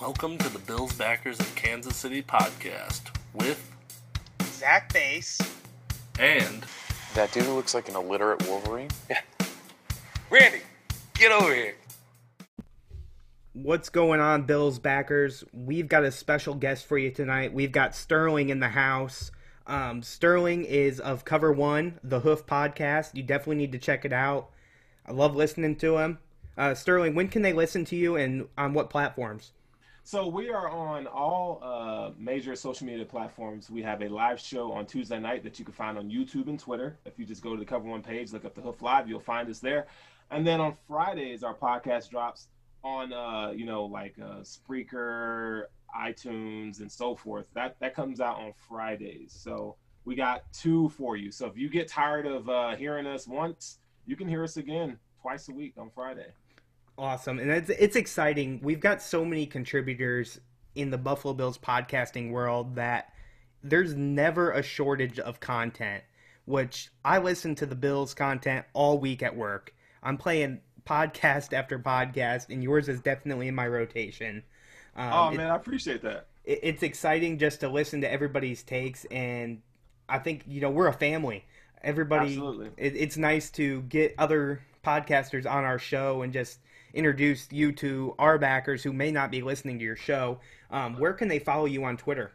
Welcome to the Bills Backers of Kansas City podcast with Zach Bass. and That dude who looks like an illiterate Wolverine. Yeah. Randy, get over here. What's going on, Bills backers? We've got a special guest for you tonight. We've got Sterling in the house. Um, Sterling is of Cover One, the Hoof podcast. You definitely need to check it out. I love listening to him. Uh, Sterling, when can they listen to you and on what platforms? So we are on all uh, major social media platforms. We have a live show on Tuesday night that you can find on YouTube and Twitter. If you just go to the Cover One page, look up the Hoof Live, you'll find us there. And then on Fridays, our podcast drops on, uh, you know, like uh, Spreaker, iTunes, and so forth. That that comes out on Fridays. So we got two for you. So if you get tired of uh, hearing us once, you can hear us again twice a week on Friday. Awesome, and it's it's exciting. We've got so many contributors in the Buffalo Bills podcasting world that there's never a shortage of content. Which I listen to the Bills content all week at work. I'm playing podcast after podcast, and yours is definitely in my rotation. Um, oh it- man, I appreciate that. it, it's exciting just to listen to everybody's takes and i think you know we're a family everybody Absolutely. it, it's nice to get other podcasters on our show and just introduce you to our backers who may not be listening to your show um, where can they follow you on twitter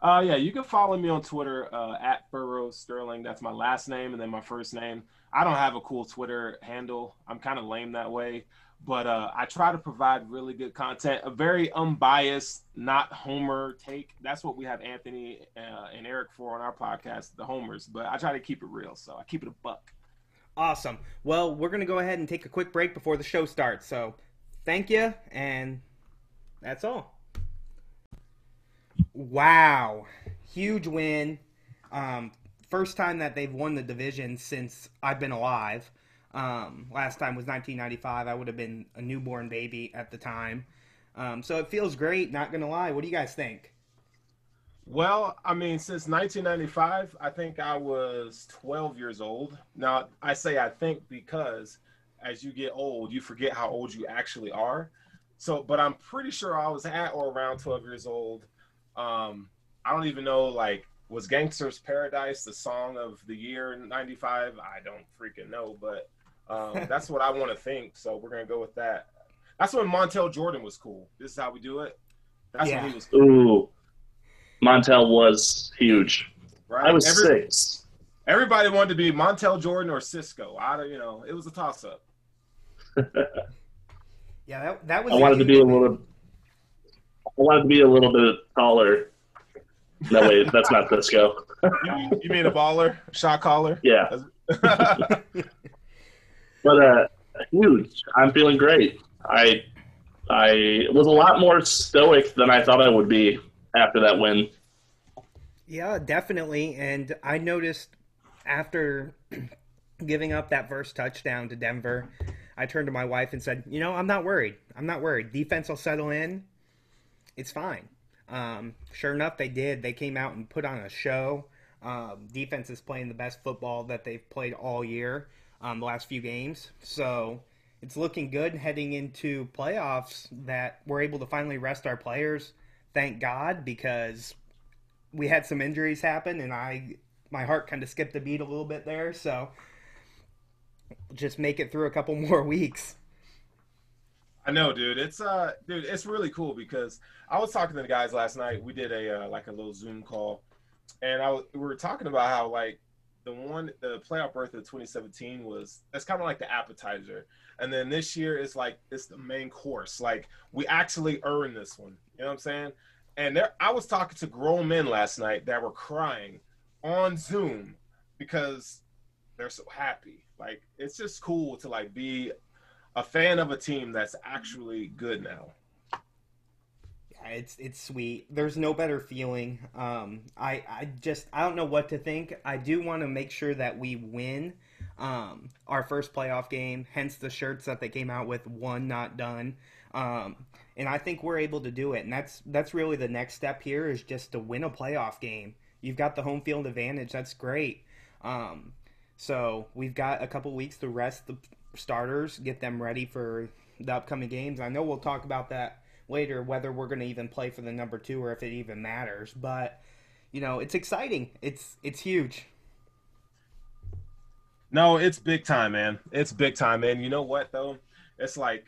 Uh, yeah, you can follow me on Twitter uh, at Furrowh Sterling. That's my last name and then my first name. I don't have a cool Twitter handle. I'm kind of lame that way, but uh, I try to provide really good content, a very unbiased, not Homer take. That's what we have Anthony uh, and Eric for on our podcast, the Homers. But I try to keep it real, so I keep it a buck. Awesome. Well we're going to go ahead and take a quick break before the show starts so thank you and that's all. Wow. Huge win. Um, first time that they've won the division since i've been alive. Um, last time was 1995 i would have been a newborn baby at the time. Um, so it feels great not gonna lie. What do you guys think Well, I mean, since 1995, I think I was 12 years old. Now, I say I think because as you get old, you forget how old you actually are. So, but I'm pretty sure I was at or around 12 years old. Um, I don't even know, like, was Gangster's Paradise the song of the year in 95? I don't freaking know, but um, that's what I want to think. So we're going to go with that. That's when Montel Jordan was cool. This is how we do it. That's Yeah. when he was cool, Ooh, Montel was huge. right? I was Every- six. Everybody wanted to be Montel Jordan or Sisqo. I don't, you know, it was a toss up. yeah that, that was I wanted to be a little. I wanted to be a little bit taller. No wait, that's not Sisqo. You, you mean a baller, shot caller? Yeah, but uh, huge. I'm feeling great. I I was a lot more stoic than I thought I would be after that win. Yeah, definitely. And I noticed after giving up that first touchdown to Denver, I turned to my wife and said, "You know, I'm not worried. I'm not worried. Defense will settle in. It's fine." Um, sure enough, they did. They came out and put on a show. Um, defense is playing the best football that they've played all year, um, the last few games. So it's looking good heading into playoffs that we're able to finally rest our players. Thank God, because we had some injuries happen and I my heart kind of skipped a beat a little bit there so just make it through a couple more weeks I know, dude. It's uh, dude, it's really cool because I was talking to the guys last night. We did a uh, like a little Zoom call, and I we were talking about how like the one the playoff berth of 2017 was that's kind of like the appetizer, and then this year is like it's the main course. Like we actually earned this one. You know what I'm saying? And there, I was talking to grown men last night that were crying on Zoom because they're so happy. Like it's just cool to like be a fan of a team that's actually good now. It's it's sweet. There's no better feeling. Um i i just i don't know what to think. I do want to make sure that we win um our first playoff game hence the shirts that they came out with one not done. Um and i think we're able to do it. And that's that's really the next step here is just to win a playoff game. You've got the home field advantage. That's great. Um so we've got a couple weeks to rest the starters get them ready for the upcoming games. I know we'll talk about that later whether we're going to even play for the number two or if it even matters. But you know, it's exciting. It's it's huge. No, it's big time, man. It's big time, man. You know what though? It's like,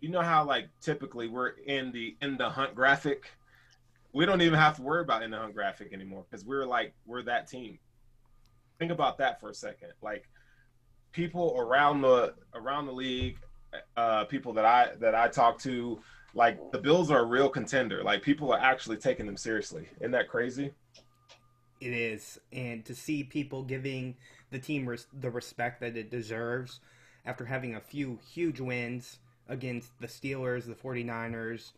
you know how like typically we're in the in the hunt graphic. We don't even have to worry about in the hunt graphic anymore because we're like we're that team. Think about that for a second. Like people around the around the league, uh, people that I that I talk to, like the Bills are a real contender. Like people are actually taking them seriously. Isn't that crazy? It is, and to see people giving the team res- the respect that it deserves after having a few huge wins against the Steelers, the 49ers,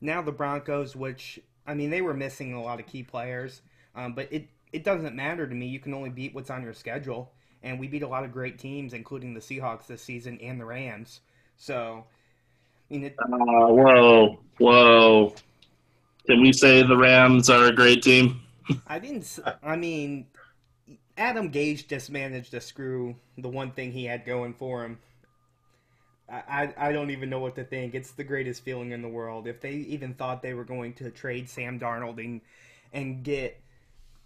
now the Broncos, which I mean they were missing a lot of key players, um, but it it doesn't matter to me. You can only beat what's on your schedule, and we beat a lot of great teams, including the Seahawks this season and the Rams. So, mean, it, Uh, whoa, whoa. Can we say the Rams are a great team? I didn't. I mean, Adam Gase just managed to screw the one thing he had going for him. I, I I don't even know what to think. It's the greatest feeling in the world. If they even thought they were going to trade Sam Darnold and and get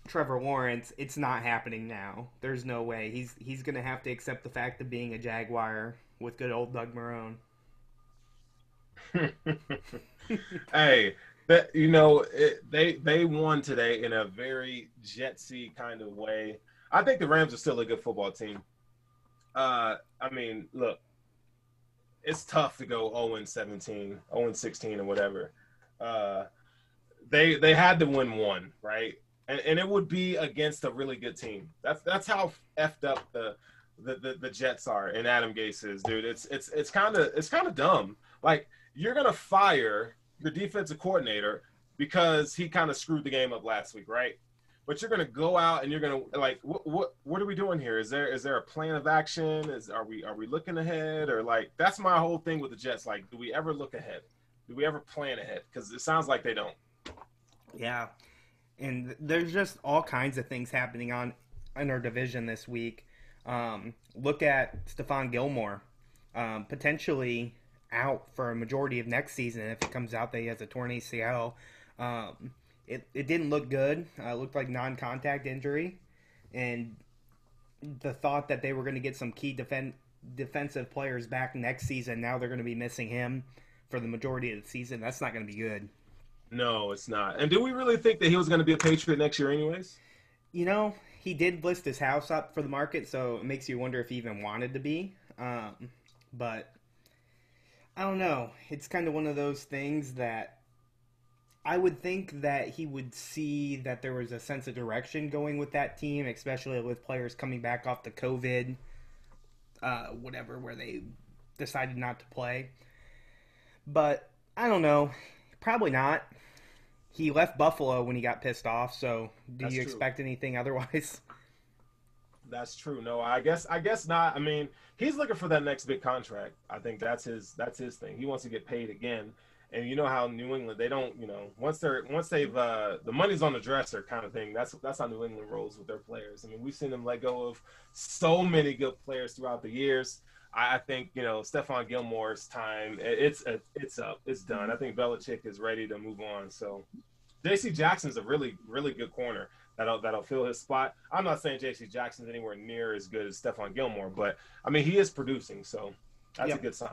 Trevor Lawrence, it's not happening now. There's no way. He's he's gonna have to accept the fact of being a Jaguar with good old Doug Marrone. hey, that you know it, they they won today in a very Jetsy kind of way. I think the Rams are still a good football team. Uh, I mean, look, it's tough to go 0 and 17, 0 and 16, or whatever. Uh, they they had to win one, right? And and it would be against a really good team. That's that's how effed up the the, the, the Jets are and Adam Gase is, dude. It's it's it's kind of it's kind of dumb. Like you're gonna fire the defensive coordinator because he kind of screwed the game up last week, right? But you're gonna go out and you're gonna like, what what what are we doing here? Is there is there a plan of action? Is are we are we looking ahead or like that's my whole thing with the Jets. Like, do we ever look ahead? Do we ever plan ahead? Because it sounds like they don't. Yeah, and there's just all kinds of things happening on in our division this week. Um, look at Stephon Gilmore, um, potentially out for a majority of next season if it comes out that he has a torn ACL. Um, it, it didn't look good. Uh, it looked like non-contact injury, and the thought that they were going to get some key defen- defensive players back next season. Now they're going to be missing him for the majority of the season. That's not going to be good. No, it's not. And do we really think that he was going to be a Patriot next year, anyways? You know, he did list his house up for the market, so it makes you wonder if he even wanted to be. Um, but I don't know. It's kind of one of those things that I would think that he would see that there was a sense of direction going with that team, especially with players coming back off the COVID, uh, whatever, where they decided not to play. But I don't know. Probably not. He left Buffalo when he got pissed off, so do That's you true. expect anything otherwise? That's true. No, I guess I guess not. I mean, he's looking for that next big contract. I think that's his that's his thing. He wants to get paid again. And you know how New England they don't, you know, once they're once they've uh the money's on the dresser kind of thing. That's that's how New England rolls with their players. I mean, we've seen them let go of so many good players throughout the years. I, I think you know Stephon Gilmore's time. it- It's it's up. It's done. I think Belichick is ready to move on. So, J.C. Jackson's a really really good corner that'll that'll fill his spot. I'm not saying J.C. Jackson's anywhere near as good as Stephon Gilmore, but I mean he is producing, so that's Yep. a good sign.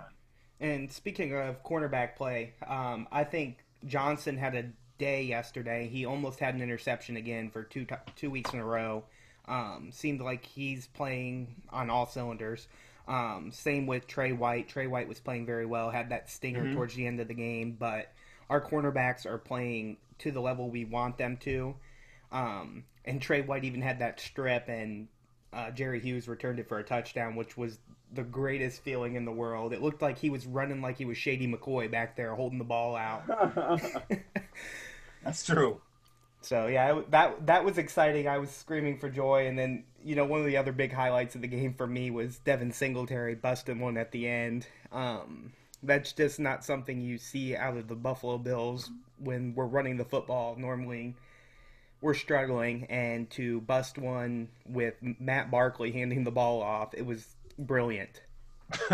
And speaking of cornerback play, um, I think Johnson had a day yesterday. He almost had an interception again for two two weeks in a row. Um, seemed like he's playing on all cylinders. Um, same with Trey White. Trey White was playing very well. Had that stinger Mhm. towards the end of the game, but our cornerbacks are playing to the level we want them to. Um, and Trey White even had that strip, and uh, Jerry Hughes returned it for a touchdown, which was the greatest feeling in the world. It looked like he was running like he was Shady McCoy back there holding the ball out. That's true. So yeah, that that was exciting. I was screaming for joy, and then you know one of the other big highlights of the game for me was Devin Singletary busting one at the end. Um, that's just not something you see out of the Buffalo Bills when we're running the football. Normally, we're struggling, and to bust one with Matt Barkley handing the ball off, it was brilliant.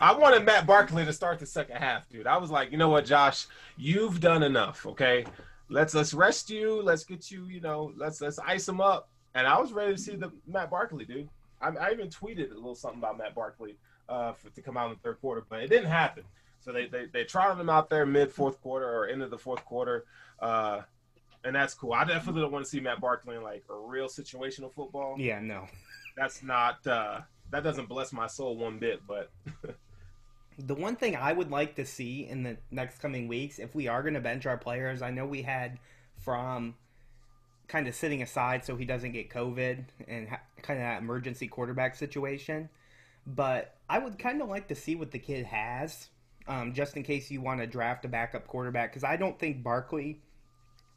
I wanted Matt Barkley to start the second half, dude. I was like, you know what, Josh, you've done enough. Okay, let's let's rest you. Let's get you. You know, let's let's ice him up. And I was ready to see the Matt Barkley, dude. I, I even tweeted a little something about Matt Barkley uh, for, to come out in the third quarter, but it didn't happen. So they they, they trotted him out there mid fourth quarter or into the fourth quarter. Uh, and that's cool. I definitely don't want to see Matt Barkley in like a real situational football. Yeah, no. That's not uh, that doesn't bless my soul one bit. But The one thing I would like to see in the next coming weeks, if we are going to bench our players, I know we had from kind of sitting aside so he doesn't get COVID and ha- kind of that emergency quarterback situation. But I would kind of like to see what the kid has, um, just in case you want to draft a backup quarterback. Because I don't think Barkley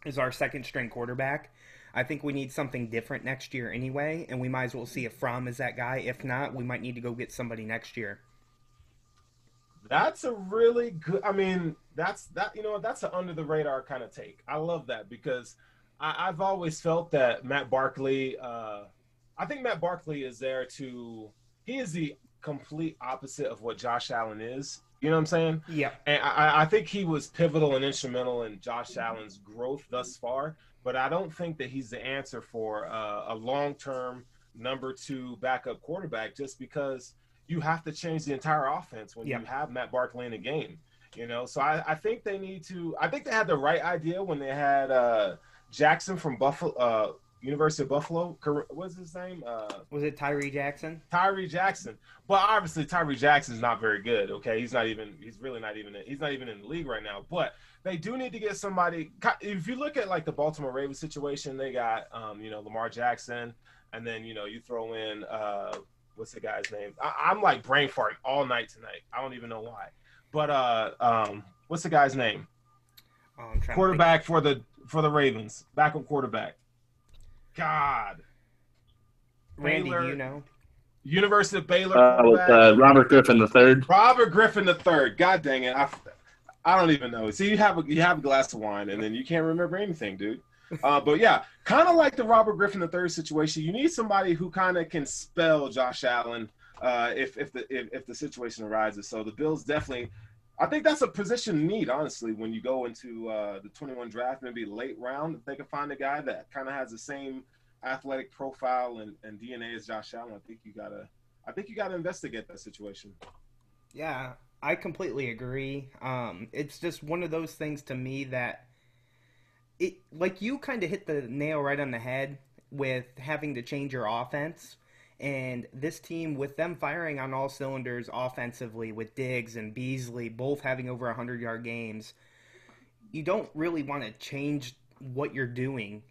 is our second string quarterback. I think we need something different next year anyway, and we might as well see if Fromm is that guy. If not, we might need to go get somebody next year. that's a really good. I mean, that's that. You know, that's an under the radar kind of take. I love that because I, I've always felt that Matt Barkley. Uh, I think Matt Barkley is there to. He is the complete opposite of what Josh Allen is. You know what I'm saying? Yeah. And I, I think he was pivotal and instrumental in Josh Allen's growth thus far. But I don't think that he's the answer for uh, a long-term number two backup quarterback. Just because you have to change the entire offense when Yeah. you have Matt Barkley in the game. You know, so I, I think they need to. I think they had the right idea when they had uh, Jackson from Buffalo, uh, University of Buffalo. What's his name? Uh, Was it Tyree Jackson? Tyree Jackson. But obviously Tyree Jackson is not very good. Okay, he's not even. He's really not even. He's not even in the league right now. But they do need to get somebody. If you look at like the Baltimore Ravens situation, they got um, you know Lamar Jackson, and then you know you throw in uh, what's the guy's name? I, I'm like brain farting all night tonight. I don't even know why. But uh, um, what's the guy's name? Oh, I'm trying to think. Quarterback for the for the Ravens, backup quarterback. God, Randy, do Baylor. you know? University of Baylor. Uh, with uh, Robert Griffin the third. Robert Griffin the third. God dang it! I, I don't even know. See, you have a you have a glass of wine, and then you can't remember anything, dude. Uh, but yeah, kind of like the Robert Griffin the third situation. You need somebody who kind of can spell Josh Allen uh, if if the if, if the situation arises. So the Bills definitely. I think that's a position need, honestly, when you go into uh, the 21 draft, maybe late round, if they can find a guy that kind of has the same athletic profile and, and DNA as Josh Allen, I think you gotta, I think you gotta investigate that situation. Yeah, I completely agree. Um, it's just one of those things to me that it like you kind of hit the nail right on the head with having to change your offense. And this team, with them firing on all cylinders offensively, with Diggs and Beasley both having over 100 yard games, you don't really want to change what you're doing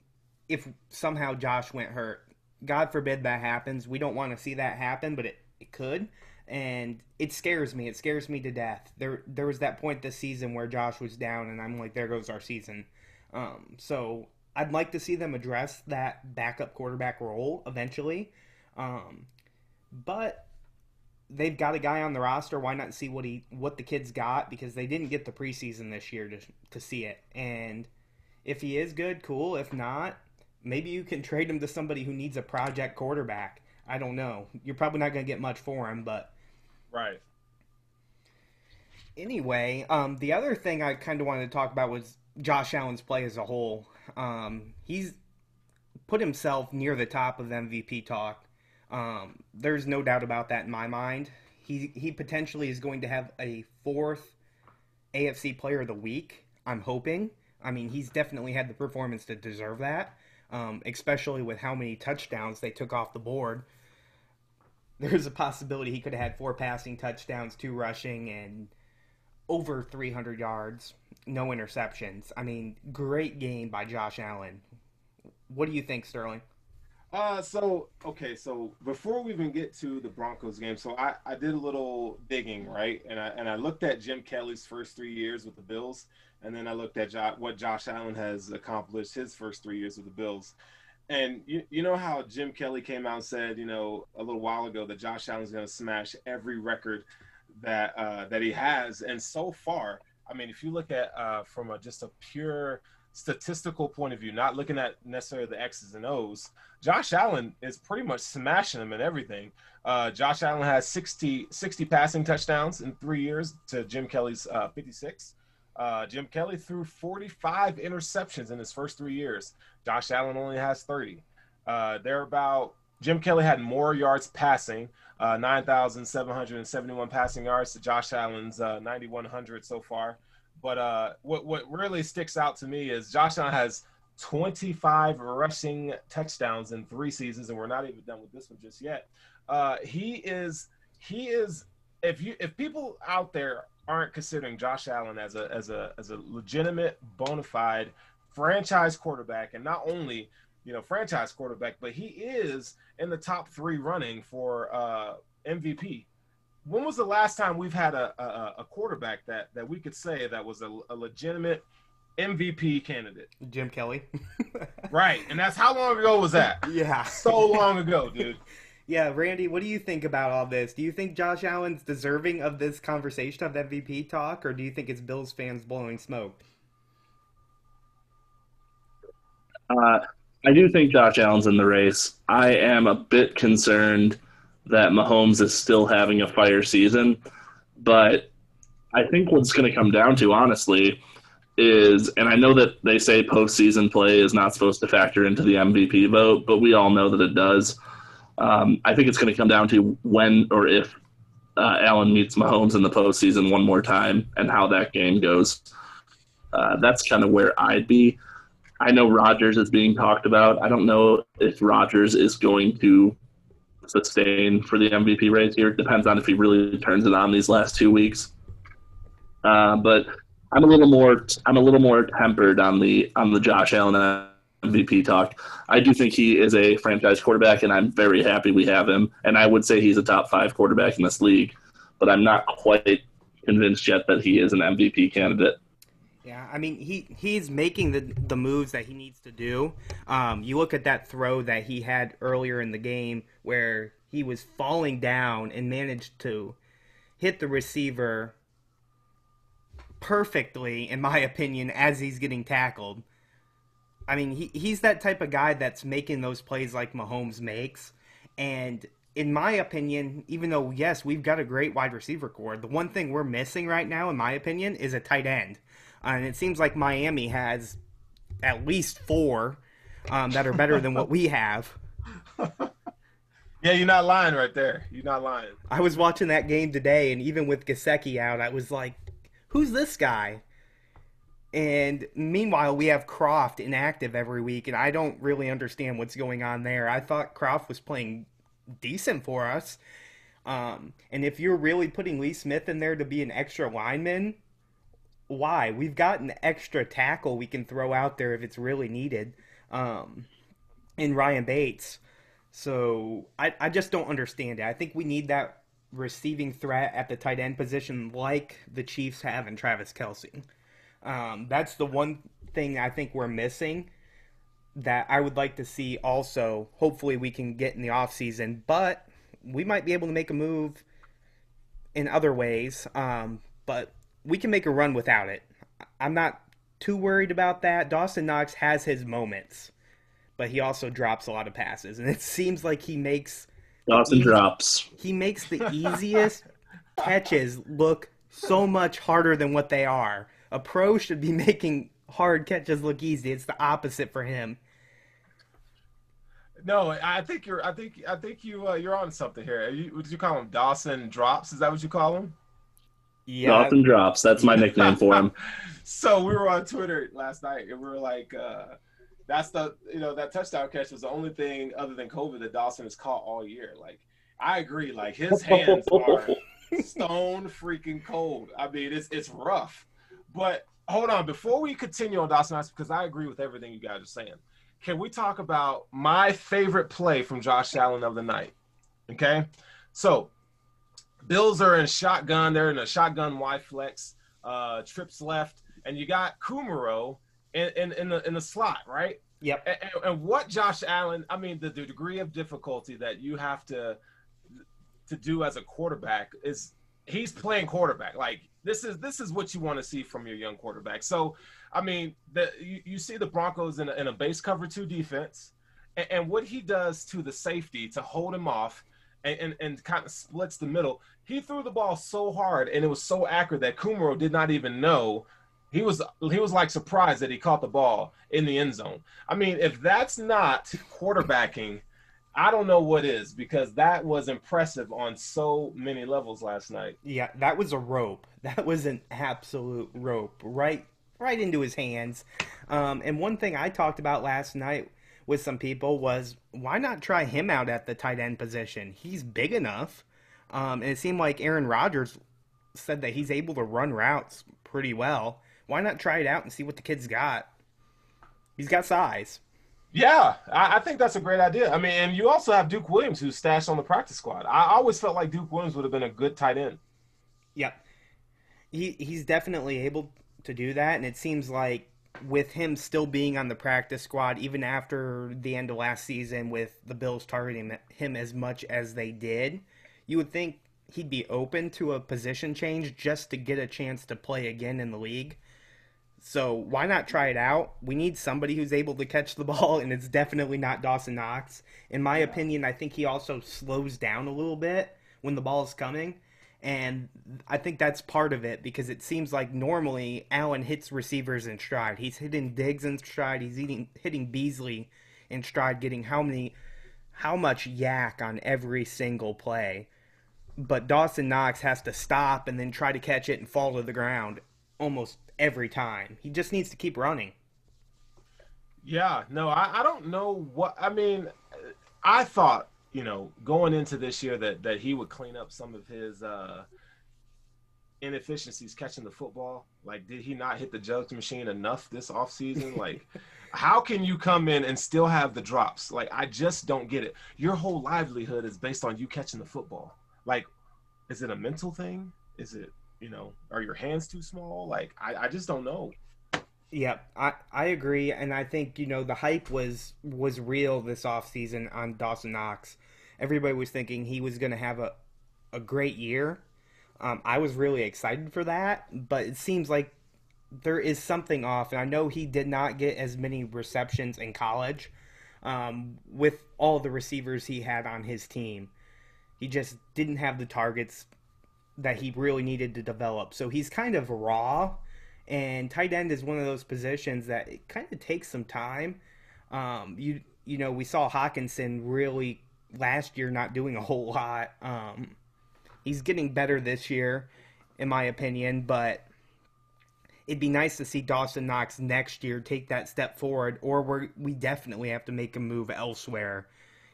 if somehow Josh went hurt. God forbid that happens. We don't want to see that happen, but it, it could and it scares me. It scares me to death. There, there was that point this season where Josh was down, and I'm like, there goes our season. Um, so I'd like to see them address that backup quarterback role eventually, um, but they've got a guy on the roster. Why not see what he, what the kid's got? Because they didn't get the preseason this year to to see it, and if he is good, cool. If not, maybe you can trade him to somebody who needs a project quarterback. I don't know. You're probably not going to get much for him, but Right. anyway, um, the other thing I kind of wanted to talk about was Josh Allen's play as a whole. Um, he's put himself near the top of MVP talk. Um, there's no doubt about that in my mind. He he potentially is going to have a fourth AFC Player of the Week. I'm hoping. I mean, he's definitely had the performance to deserve that, um, especially with how many touchdowns they took off the board. There's a possibility he could have had four passing touchdowns, two rushing, and over 300 yards, no interceptions. I mean, great game by Josh Allen. What do you think, Sterling? Uh, so okay, so before we even get to the Broncos game, so I, I did a little digging, right, and I and I looked at Jim Kelly's first three years with the Bills, and then I looked at jo- what Josh Allen has accomplished his first three years with the Bills, and you you know how Jim Kelly came out and said, you know, a little while ago that Josh Allen's going to smash every record that uh, that he has, and so far, I mean, if you look at uh, from a just a pure statistical point of view, not looking at necessarily the X's and O's, Josh Allen is pretty much smashing them in everything. Uh, Josh Allen has 60, 60 passing touchdowns in three years to Jim Kelly's uh, 56. Uh, Jim Kelly threw 45 interceptions in his first three years. Josh Allen only has 30. Uh, they're about Jim Kelly had more yards passing, uh, 9,771 passing yards to Josh Allen's uh, 9,100 so far. But uh, what what really sticks out to me is Josh Allen has 25 rushing touchdowns in three seasons, and we're not even done with this one just yet. Uh, he is he is if you if people out there aren't considering Josh Allen as a as a as a legitimate bona fide franchise quarterback, and not only you know franchise quarterback, but he is in the top three running for uh, MVP. When was the last time we've had a, a, a quarterback that that we could say that was a, a legitimate MVP candidate? Jim Kelly. Right, and that's how long ago was that? yeah. So long ago, dude. Yeah, Randy, what do you think about all this? Do you think Josh Allen's deserving of this conversation of MVP talk, or do you think it's Bills fans blowing smoke? Uh, I do think Josh Allen's in the race. I am a bit concerned that Mahomes is still having a fire season, but I think what's going to come down to, honestly, is, and I know that they say postseason play is not supposed to factor into the MVP vote, but we all know that it does. Um, I think it's going to come down to when or if uh, Allen meets Mahomes in the postseason one more time and how that game goes. Uh, that's kind of where I'd be. I know Rodgers is being talked about. I don't know if Rodgers is going to sustain for the MVP race here. It depends on if he really turns it on these last two weeks. Uh, but I'm a little more I'm a little more tempered on the on the Josh Allen MVP talk. I do think he is a franchise quarterback, and I'm very happy we have him. And I would say he's a top five quarterback in this league, but I'm not quite convinced yet that he is an MVP candidate. I mean he he's making the the moves that he needs to do. Um, you look at that throw that he had earlier in the game where he was falling down and managed to hit the receiver perfectly, in my opinion, as he's getting tackled. I mean, he, he's that type of guy that's making those plays like Mahomes makes. And in my opinion, even though, yes, we've got a great wide receiver core, the one thing we're missing right now, in my opinion, is a tight end. Uh, and it seems like Miami has at least four um, that are better than what we have. Yeah, you're not lying right there. You're not lying. I was watching that game today, and even with Gesicki out, I was like, who's this guy? And meanwhile, we have Kroft inactive every week, and I don't really understand what's going on there. I thought Kroft was playing decent for us. Um, and if you're really putting Lee Smith in there to be an extra lineman, why? We've got an extra tackle we can throw out there if it's really needed. Um, in Ryan Bates. So I, I just don't understand it. I think we need that receiving threat at the tight end position like the Chiefs have in Travis Kelce. Um, that's the one thing I think we're missing that I would like to see also. Hopefully, we can get in the offseason, but we might be able to make a move in other ways. Um, but we can make a run without it. I'm not too worried about that. Dawson Knox has his moments, but he also drops a lot of passes, and it seems like he makes Dawson drops. he makes the easiest catches look so much harder than what they are. A pro should be making hard catches look easy. It's the opposite for him. No, I think you're. I think. I think you. Uh, you're on something here. You, what did you call him? Dawson drops. Is that what you call him? Yeah, Dawson drops. That's my nickname for him. so we were on Twitter last night, and we were like, uh, "That's the you know that touchdown catch was the only thing other than COVID that Dawson has caught all year." Like, I agree. Like his hands are stone freaking cold. I mean, it's it's rough. But hold on, before we continue on Dawson Knox, because I agree with everything you guys are saying. Can we talk about my favorite play from Josh Allen of the night? Okay, so Bills are in shotgun. They're in a shotgun Y flex, uh, trips left, and you got Kumerow in, in, in the in the slot, right? Yep. And, and, what Josh Allen, I mean, the, the degree of difficulty that you have to to do as a quarterback is he's playing quarterback. Like this is this is what you want to see from your young quarterback. So, I mean, the you, you see the Broncos in a, in a base cover two defense, and, and what he does to the safety to hold him off. And, and, and kind of splits the middle. He threw the ball so hard and it was so accurate that Kumerow did not even know he was he was like surprised that he caught the ball in the end zone. I mean, if that's not quarterbacking, I don't know what is because that was impressive on so many levels last night. Yeah, that was a rope. That was an absolute rope, right, right into his hands. Um, and one thing I talked about last night with some people was why not try him out at the tight end position? He's big enough, um, and it seemed like Aaron Rodgers said that he's able to run routes pretty well. Why not try it out and see what the kid's got? He's got size. Yeah, I, I, think that's a great idea. I mean, and you also have Duke Williams who's stashed on the practice squad. I always felt like Duke Williams would have been a good tight end. Yep. He he's definitely able to do that, and it seems like with him still being on the practice squad, even after the end of last season, with the Bills targeting him as much as they did, you would think he'd be open to a position change just to get a chance to play again in the league. So why not try it out? We need somebody who's able to catch the ball, and it's definitely not Dawson Knox. In my yeah. opinion, I think he also slows down a little bit when the ball is coming. And I think that's part of it because it seems like normally Allen hits receivers in stride. He's hitting Diggs in stride. He's eating, hitting Beasley in stride, getting how many, how much YAC on every single play. But Dawson Knox has to stop and then try to catch it and fall to the ground almost every time. He just needs to keep running. Yeah, no, I, I don't know what I mean. I thought you know, going into this year that that he would clean up some of his uh, inefficiencies catching the football. Like, did he not hit the jugs machine enough this offseason? Like, how can you come in and still have the drops? Like, I just don't get it. Your whole livelihood is based on you catching the football. Like, is it a mental thing? Is it, you know, are your hands too small? Like, I, I just don't know. Yeah, I, I agree, and I think you know the hype was was real this offseason on Dawson Knox. Everybody was thinking he was going to have a a great year. Um, I was really excited for that, but it seems like there is something off, and I know he did not get as many receptions in college um, with all the receivers he had on his team. He just didn't have the targets that he really needed to develop. So he's kind of raw and tight end is one of those positions that it kind of takes some time. Um, you you know we saw Hockenson really last year not doing a whole lot. Um, he's getting better this year, in my opinion, but it'd be nice to see Dawson Knox next year take that step forward, or we we definitely have to make a move elsewhere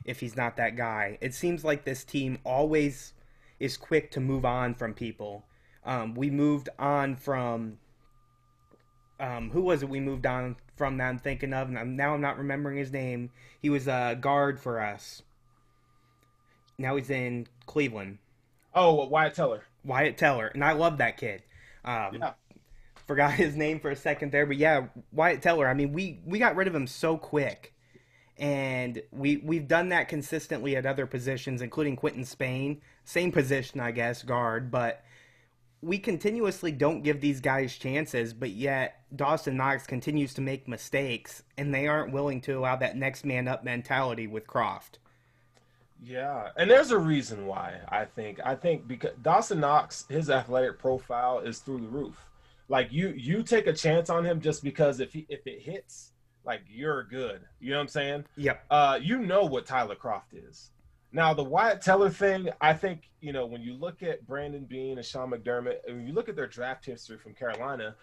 if he's not that guy. It seems like this team always is quick to move on from people. Um, we moved on from um, who was it we moved on from that I'm thinking of, and I'm, now I'm not remembering his name. He was a guard for us. Now he's in Cleveland. Oh, Wyatt Teller. Wyatt Teller, and I love that kid. Um, yeah. Forgot his name for a second there, but yeah, Wyatt Teller. I mean, we we got rid of him so quick, and we we've done that consistently at other positions, including Quinton Spain, same position, I guess, guard, but we continuously don't give these guys chances, but yet Dawson Knox continues to make mistakes, and they aren't willing to allow that next man up mentality with Kroft. Yeah, and there's a reason why I think I think because Dawson Knox, his athletic profile is through the roof. Like you, you take a chance on him just because if he if it hits, like you're good. You know what I'm saying? Yep. Uh, you know what Tyler Kroft is. Now the Wyatt Teller thing, I think you know when you look at Brandon Beane and Sean McDermott, and when you look at their draft history from Carolina,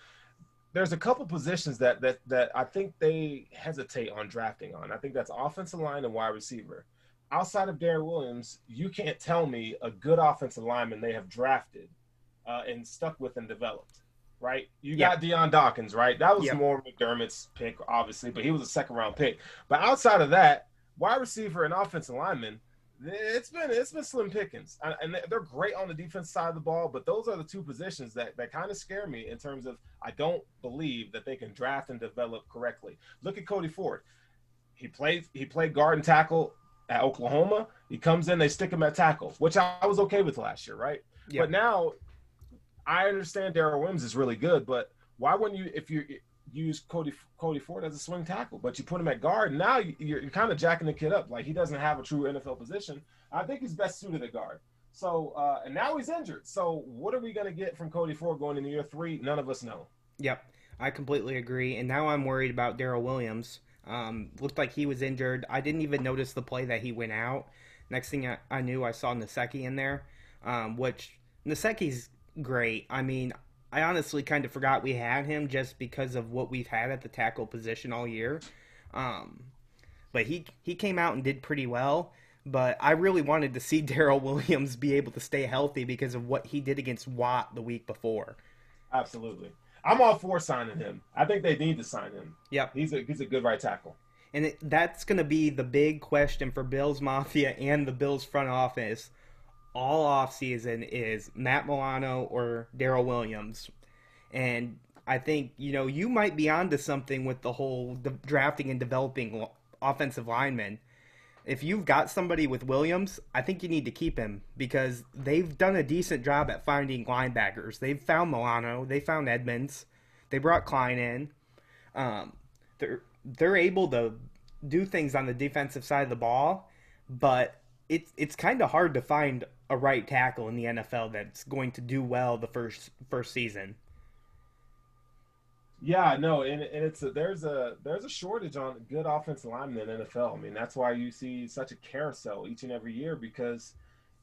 there's a couple positions that that that I think they hesitate on drafting on. I think that's offensive line and wide receiver. Outside of Daryl Williams, you can't tell me a good offensive lineman they have drafted uh, and stuck with and developed. Right, you got Dion Dawkins, right? That was more McDermott's pick, obviously, but he was a second round pick. But outside of that, wide receiver and offensive lineman, it's been it's been slim pickings, and they're great on the defense side of the ball. But those are the two positions that that kind of scare me in terms of I don't believe that they can draft and develop correctly. Look at Cody Ford. He played he played guard and tackle at Oklahoma. He comes in, they stick him at tackle, which I, was okay with last year, right? Yeah. But now, I understand Daryl Williams is really good, but why wouldn't you if you use Cody Cody Ford as a swing tackle, but you put him at guard? Now you're, you're kind of jacking the kid up. Like he doesn't have a true NFL position. I think he's best suited at guard. So uh, and now he's injured. So what are we going to get from Cody Ford going into year three? None of us know. Yep, I completely agree. And now I'm worried about Daryl Williams. Um, looked like he was injured. I didn't even notice the play that he went out. Next thing I, I knew, I saw Nsekhe in there, um, which Nsekhe's great. I mean, I honestly kind of forgot we had him just because of what we've had at the tackle position all year. Um, but he he came out and did pretty well. But I really wanted to see Daryl Williams be able to stay healthy because of what he did against Watt the week before. Absolutely. I'm all for signing him. I think they need to sign him. Yep. He's a he's a good right tackle. And it, that's going to be the big question for Bills Mafia and the Bills front office all offseason is Matt Milano or Daryl Williams. And I think, you know, you might be onto something with the whole de- drafting and developing lo- offensive linemen. If you've got somebody with Williams, I think you need to keep him because they've done a decent job at finding linebackers. They've found Milano, they found Edmunds, they brought Klein in. Um, they're they're able to do things on the defensive side of the ball, but it's it's kind of hard to find a right tackle in the NFL that's going to do well the first first season. Yeah, no, and, and it's a, there's a there's a shortage on good offensive linemen in the NFL. I mean, that's why you see such a carousel each and every year because,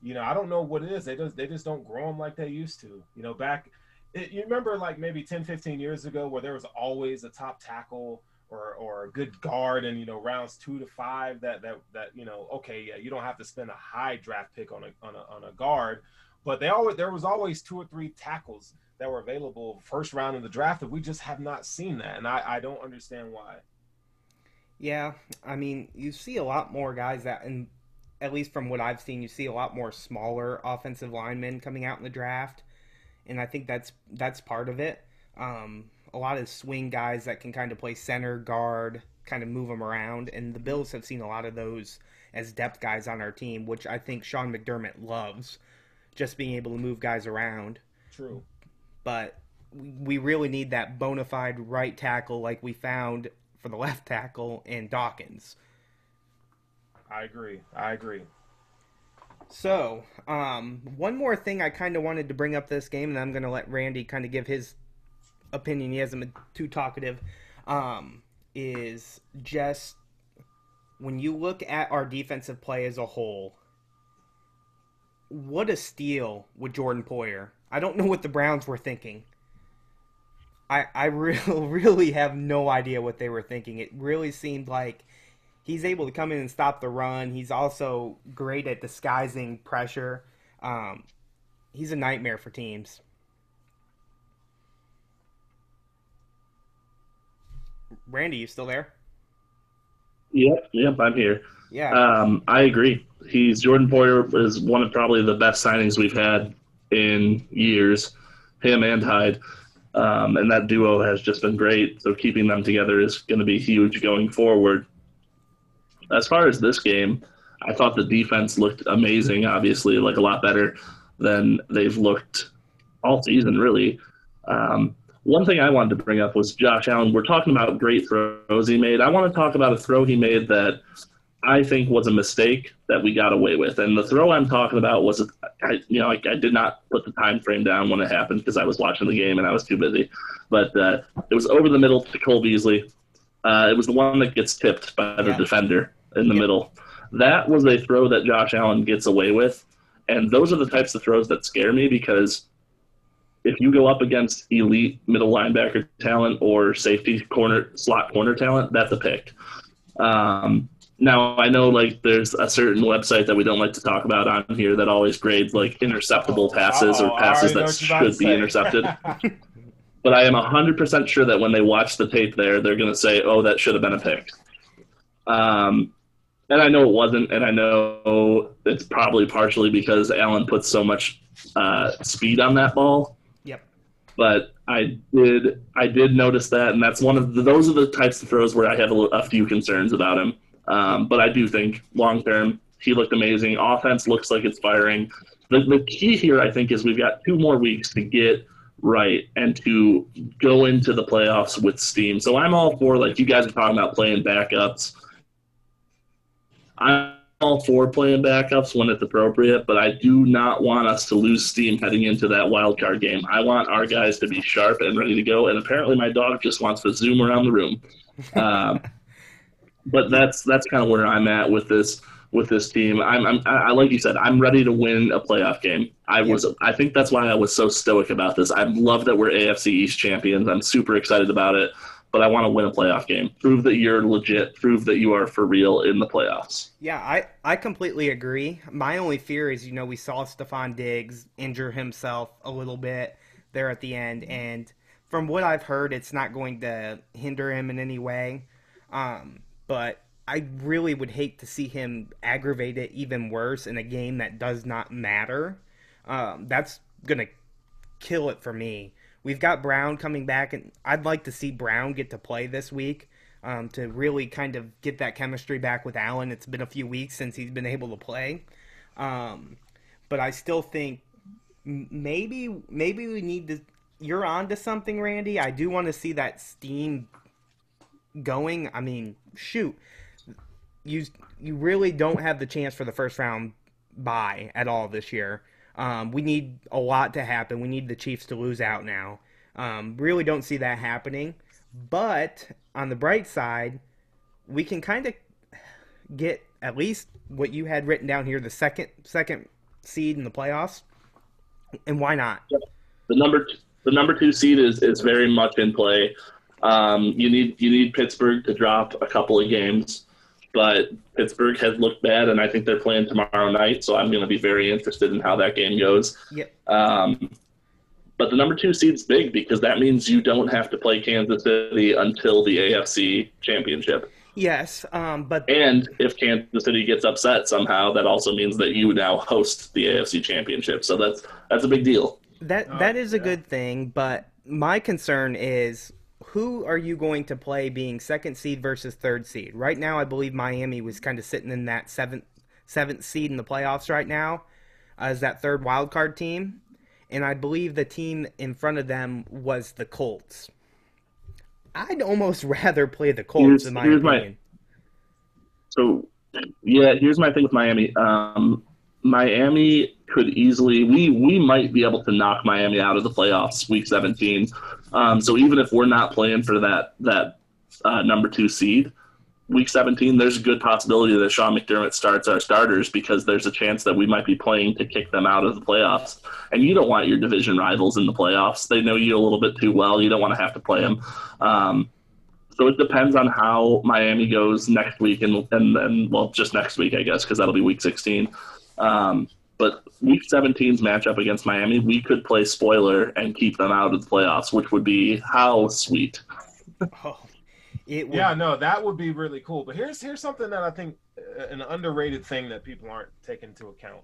you know, I don't know what it is. They just they just don't grow them like they used to. You know, back it, you remember like maybe 10, 15 years ago where there was always a top tackle or or a good guard and you know rounds two to five that that that you know okay yeah you don't have to spend a high draft pick on a on a on a guard, but they always there was always two or three tackles that were available first round in the draft that we just have not seen that and I I don't understand why. Yeah, I mean, you see a lot more guys that, and at least from what I've seen, you see a lot more smaller offensive linemen coming out in the draft, and I think that's that's part of it. Um, a lot of swing guys that can kind of play center, guard, kind of move them around, and the Bills have seen a lot of those as depth guys on our team, which I think Sean McDermott loves, just being able to move guys around. True. But we really need that bona fide right tackle like we found for the left tackle in Dawkins. I agree. I agree. So, um, one more thing I kind of wanted to bring up this game, and I'm going to let Randy kind of give his opinion. He hasn't been too talkative. Um, is just when you look at our defensive play as a whole, what a steal with Jordan Poyer. I don't know what the Browns were thinking. I I really really have no idea what they were thinking. It really seemed like he's able to come in and stop the run. He's also great at disguising pressure. Um, he's a nightmare for teams. Randy, you still there? Yep, yep, I'm here. Yeah. Um, I agree. He's Jordan Poyer is one of probably the best signings we've had in years. Him and Hyde, um, and that duo has just been great. So keeping them together is going to be huge going forward. As far as this game, I thought the defense looked amazing. Obviously, like a lot better than they've looked all season, really. Um, one thing I wanted to bring up was Josh Allen. We're talking about great throws he made. I want to talk about a throw he made that I think was a mistake that we got away with. And the throw I'm talking about was, I, you know, I, I did not put the time frame down when it happened because I was watching the game and I was too busy. But uh, it was over the middle to Cole Beasley. Uh, it was the one that gets tipped by the Yeah. defender in the Yeah. middle. That was a throw that Josh Allen gets away with. And those are the types of throws that scare me because if you go up against elite middle linebacker talent or safety corner slot corner talent, that's a pick. Um, now I know like there's a certain website that we don't like to talk about on here that always grades like interceptable passes Uh-oh, or passes that what you're about to should be intercepted. but I am 100% sure that when they watch the tape there, they're going to say, oh, that should have been a pick. Um, and I know it wasn't, and I know it's probably partially because Allen put so much uh, speed on that ball. But I did, I did notice that, and that's one of the, those are the types of throws where I have a, a few concerns about him. Um, but I do think long term he looked amazing. Offense looks like it's firing. the, the key here, I think, is we've got two more weeks to get right and to go into the playoffs with steam. So I'm all for, like you guys are talking about playing backups. I'm all for playing backups when it's appropriate, but I do not want us to lose steam heading into that wild card game. I want our guys to be sharp and ready to go. And apparently, my dog just wants to zoom around the room. Um, but that's that's kind of where I'm at with this with this team. I'm, I'm I like you said, I'm ready to win a playoff game. I was I think that's why I was so stoic about this. I love that we're AFC East champions. I'm super excited about it, but I want to win a playoff game. Prove that you're legit. Prove that you are for real in the playoffs. Yeah, I, I completely agree. My only fear is, you know, we saw Stefon Diggs injure himself a little bit there at the end, and from what I've heard, it's not going to hinder him in any way. Um, but I really would hate to see him aggravate it even worse in a game that does not matter. Um, that's gonna kill it for me. We've got Brown coming back, and I'd like to see Brown get to play this week um, to really kind of get that chemistry back with Allen. It's been a few weeks since he's been able to play, um, but I still think maybe maybe we need to. You're on to something, Randy. I do want to see that steam going. I mean, shoot, you you really don't have the chance for the first round bye at all this year. Um, we need a lot to happen. We need the Chiefs to lose out now. Um, really don't see that happening. But on the bright side, we can kind of get at least what you had written down here, the second second seed in the playoffs. And why not? The number the number two seed is, is very much in play. Um, you need you need Pittsburgh to drop a couple of games, but Pittsburgh has looked bad, and I think they're playing tomorrow night. So I'm going to be very interested in how that game goes. Yep. Um, but the number two seed's big because that means you don't have to play Kansas City until the AFC Championship. Yes, um, but And if Kansas City gets upset somehow, that also means that you now host the AFC Championship. So that's that's a big deal. that Oh, that is a good thing. But my concern is who are you going to play being second seed versus third seed? Right now, I believe Miami was kind of sitting in that seventh seventh seed in the playoffs right now as that third wild card team, and I believe the team in front of them was the Colts. I'd almost rather play the Colts Here's- in my here's my- opinion. So, yeah, here's my thing with Miami. Um, Miami could easily we we might be able to knock Miami out of the playoffs week 17. Um, so even if we're not playing for that that uh, number two seed, week 17, there's a good possibility that Sean McDermott starts our starters because there's a chance that we might be playing to kick them out of the playoffs. And you don't want your division rivals in the playoffs. They know you a little bit too well. You don't want to have to play them. Um, so it depends on how Miami goes next week, and and then well, just next week, I guess, because that'll be week 16. Um, but week 17's matchup against Miami, we could play spoiler and keep them out of the playoffs, which would be how sweet. Oh, it would, Yeah, no, that would be really cool. But here's here's something that I think uh, an underrated thing that people aren't taking into account.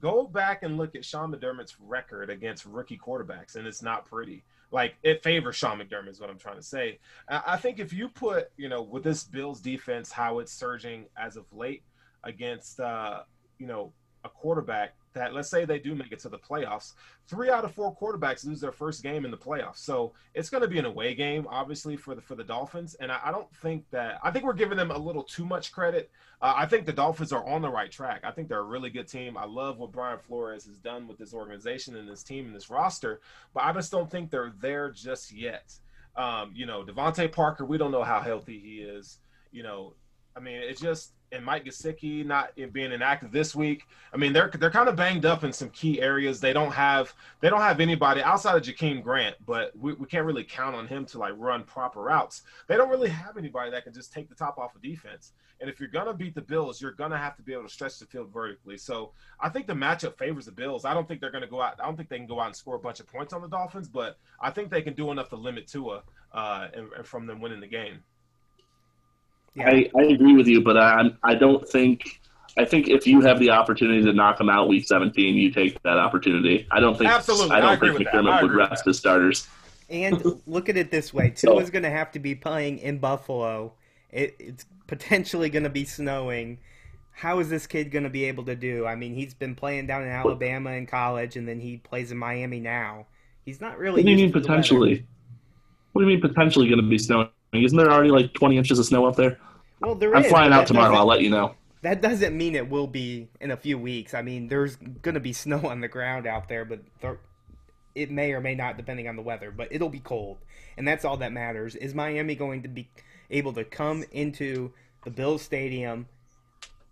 Go back and look at Sean McDermott's record against rookie quarterbacks, and it's not pretty. Like it favors Sean McDermott is what I'm trying to say. I I think if you put, you know, with this Bills defense, how it's surging as of late against, uh, you know, a quarterback that let's say they do make it to the playoffs, three out of four quarterbacks lose their first game in the playoffs. So it's going to be an away game, obviously for the for the Dolphins. And I, I don't think that I think we're giving them a little too much credit. Uh, I think the Dolphins are on the right track. I think they're a really good team. I love what Brian Flores has done with this organization and this team and this roster, but I just don't think they're there just yet. Um, you know, DeVante Parker, we don't know how healthy he is. You know, I mean, it's just and Mike Gesicki not being inactive this week. I mean, they're they're kind of banged up in some key areas. They don't have they don't have anybody outside of Jakeem Grant, but we, we can't really count on him to like run proper routes. They don't really have anybody that can just take the top off of defense. And if you're gonna beat the Bills, you're gonna have to be able to stretch the field vertically. So I think the matchup favors the Bills. I don't think they're gonna go out. I don't think they can go out and score a bunch of points on the Dolphins, but I think they can do enough to limit Tua uh, and, and from them winning the game. Yeah. I, I agree with you, but I I don't think I think if you have the opportunity to knock them out week 17, you take that opportunity. I don't think Absolutely. I don't I agree think with that. I McDermott would agree with rest that. his starters. And look at it this way: So- Tua's going to have to be playing in Buffalo. It, it's potentially going to be snowing. how is this kid going to be able to do? I mean, he's been playing down in Alabama in college, and then he plays in Miami now. He's not really. What do you mean to weather. potentially? What do you mean potentially going to be snowing? Isn't there already like 20 inches of snow up there? Well, there I'm is, flying out tomorrow. I'll let you know. That doesn't mean it will be in a few weeks. I mean, there's going to be snow on the ground out there, but there, it may or may not, depending on the weather. But it'll be cold, and that's all that matters. Is Miami going to be able to come into the Bills Stadium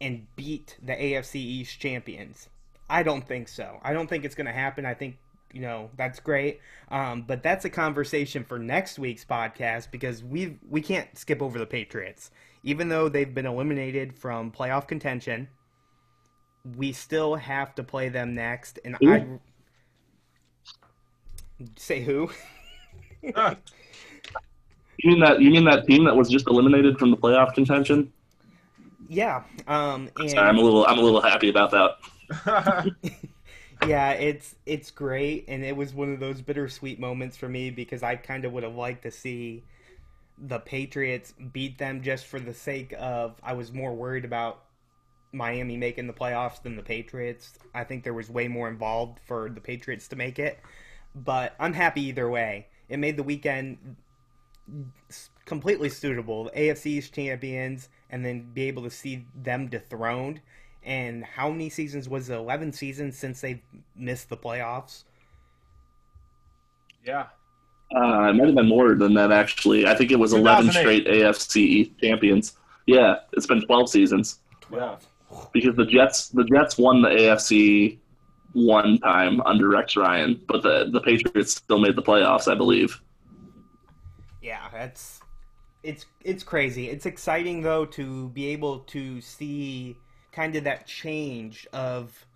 and beat the AFC East champions? I don't think so. I don't think it's going to happen. I think you know that's great, um, but that's a conversation for next week's podcast because we we can't skip over the Patriots even though they've been eliminated from playoff contention, we still have to play them next. And Who? I say who? You mean that? You mean that team that was just eliminated from the playoff contention? Yeah, um, and Sorry, I'm a little. I'm a little happy about that. yeah, it's it's great, and it was one of those bittersweet moments for me because I kind of would have liked to see the Patriots beat them just for the sake of I was more worried about Miami making the playoffs than the Patriots. I think there was way more involved for the Patriots to make it, but I'm happy either way. It made the weekend completely suitable. The AFC East champions, and then be able to see them dethroned. And how many seasons was it? 11 seasons since they've missed the playoffs? yeah. Uh, it might have been more than that actually. I think it was 11 straight AFC champions. Yeah, it's been 12 seasons Yeah. because the Jets the Jets won the AFC one time under Rex Ryan, but the the Patriots still made the playoffs, I believe. Yeah, that's it's it's crazy. It's exciting though to be able to see kind of that change of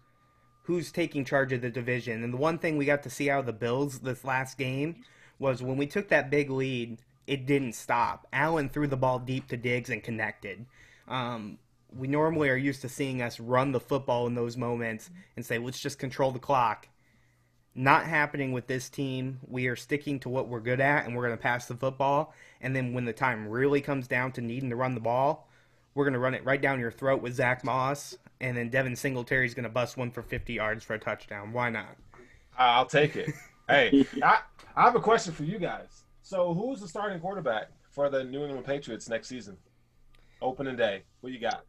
who's taking charge of the division. And the one thing we got to see out of the Bills this last game was when we took that big lead, it didn't stop. Allen threw the ball deep to Diggs and connected. Um, we normally are used to seeing us run the football in those moments and say, let's just control the clock. Not happening with this team. We are sticking to what we're good at, and we're going to pass the football. And then when the time really comes down to needing to run the ball, we're going to run it right down your throat with Zach Moss, and then Devin Singletary's going to bust one for 50 yards for a touchdown. Why not? I'll take it. hey, I, I have a question for you guys. So, who's the starting quarterback for the New England Patriots next season? Opening day. What you got?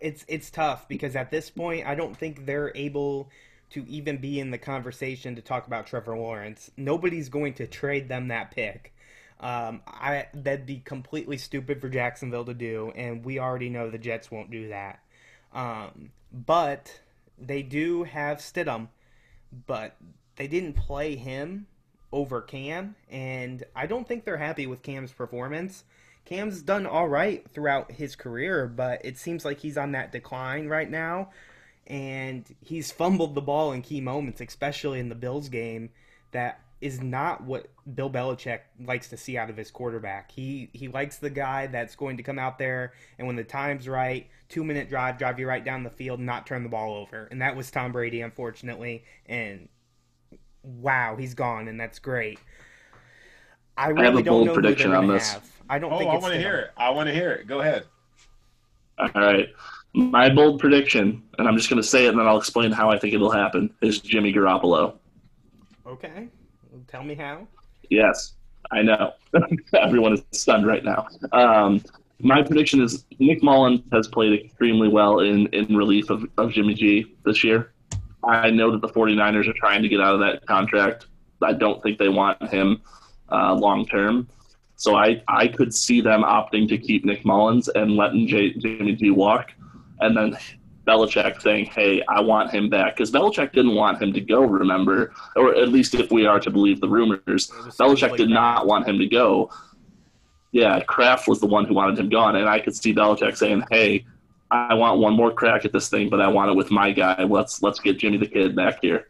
It's it's tough because at this point, I don't think they're able to even be in the conversation to talk about Trevor Lawrence. Nobody's going to trade them that pick. Um, I that'd be completely stupid for Jacksonville to do, and we already know the Jets won't do that. Um, but they do have Stidham, but they didn't play him over Cam, and I don't think they're happy with Cam's performance. Cam's done all right throughout his career, but it seems like he's on that decline right now, and he's fumbled the ball in key moments, especially in the Bills game. That is not what Bill Belichick likes to see out of his quarterback. He he likes the guy that's going to come out there and when the time's right, two minute drive, drive you right down the field, not turn the ball over. And that was Tom Brady, unfortunately. And wow, he's gone, and that's great. I really have a don't bold know prediction on this. Have. I don't Oh, think I want to hear it. I want to hear it. Go ahead. All right. My bold prediction, and I'm just going to say it and then I'll explain how I think it'll happen, is Jimmy Garoppolo. Okay, tell me how. Yes, I know. Everyone is stunned right now. Um, my prediction is Nick Mullens has played extremely well in, in relief of, of Jimmy G this year. I know that the 49ers are trying to get out of that contract. I don't think they want him uh, long term. So I, I could see them opting to keep Nick Mullens and letting J, Jimmy G walk. And then Belichick saying, hey, I want him back. Because Belichick didn't want him to go, remember? Or at least if we are to believe the rumors. Belichick did not want him to go. Yeah, Kraft was the one who wanted him gone, and I could see Belichick saying, "Hey, I want one more crack at this thing, but I want it with my guy. Let's let's get Jimmy the Kid back here."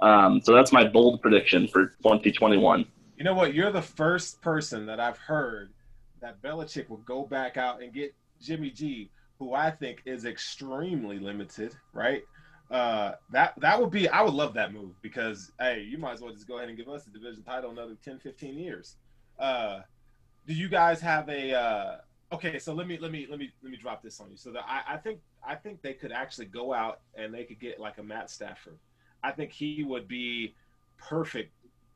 Um, so that's my bold prediction for 2021. You know what? You're the first person that I've heard that Belichick will go back out and get Jimmy G, who I think is extremely limited, right? Uh, that that would be I would love that move because hey, you might as well just go ahead and give us the division title another 10, 15 years. Uh, do you guys have a uh, okay, so let me let me let me let me drop this on you. So that I, I think I think they could actually go out and they could get like a Matt Stafford. I think he would be perfect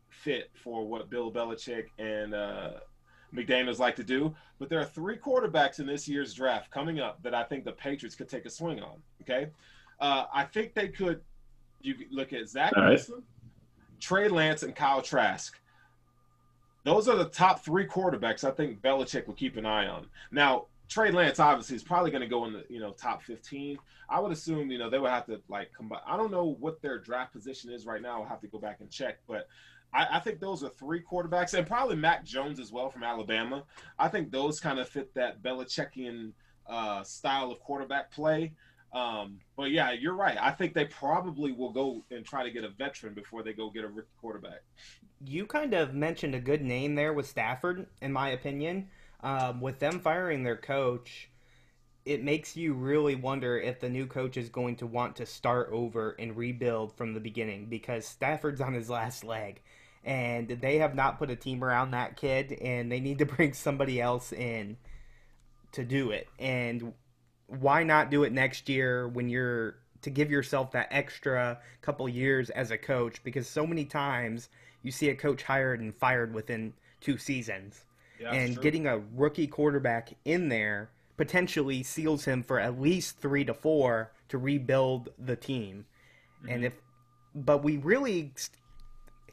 fit for what Bill Belichick and uh, McDaniels like to do. But there are three quarterbacks in this year's draft coming up that I think the Patriots could take a swing on. Okay, uh, I think they could. You look at Zach right. Wilson, Trey Lance, and Kyle Trask. Those are the top three quarterbacks I think Belichick will keep an eye on. Now, Trey Lance obviously is probably going to go in the you know top fifteen. I would assume you know they would have to like combine. I don't know what their draft position is right now. I'll have to go back and check, but I, I think those are three quarterbacks, and probably Mac Jones as well from Alabama. I think those kind of fit that Belichickian uh, style of quarterback play. Um, but yeah, you're right. I think they probably will go and try to get a veteran before they go get a rookie quarterback. You kind of mentioned a good name there with Stafford, in my opinion. Um, with them firing their coach, it makes you really wonder if the new coach is going to want to start over and rebuild from the beginning because Stafford's on his last leg. And they have not put a team around that kid, and they need to bring somebody else in to do it. And why not do it next year when you're to give yourself that extra couple years as a coach? Because so many times you see a coach hired and fired within two seasons Yeah, and true. getting a rookie quarterback in there potentially seals him for at least three to four to rebuild the team. Mm-hmm. And if, but we really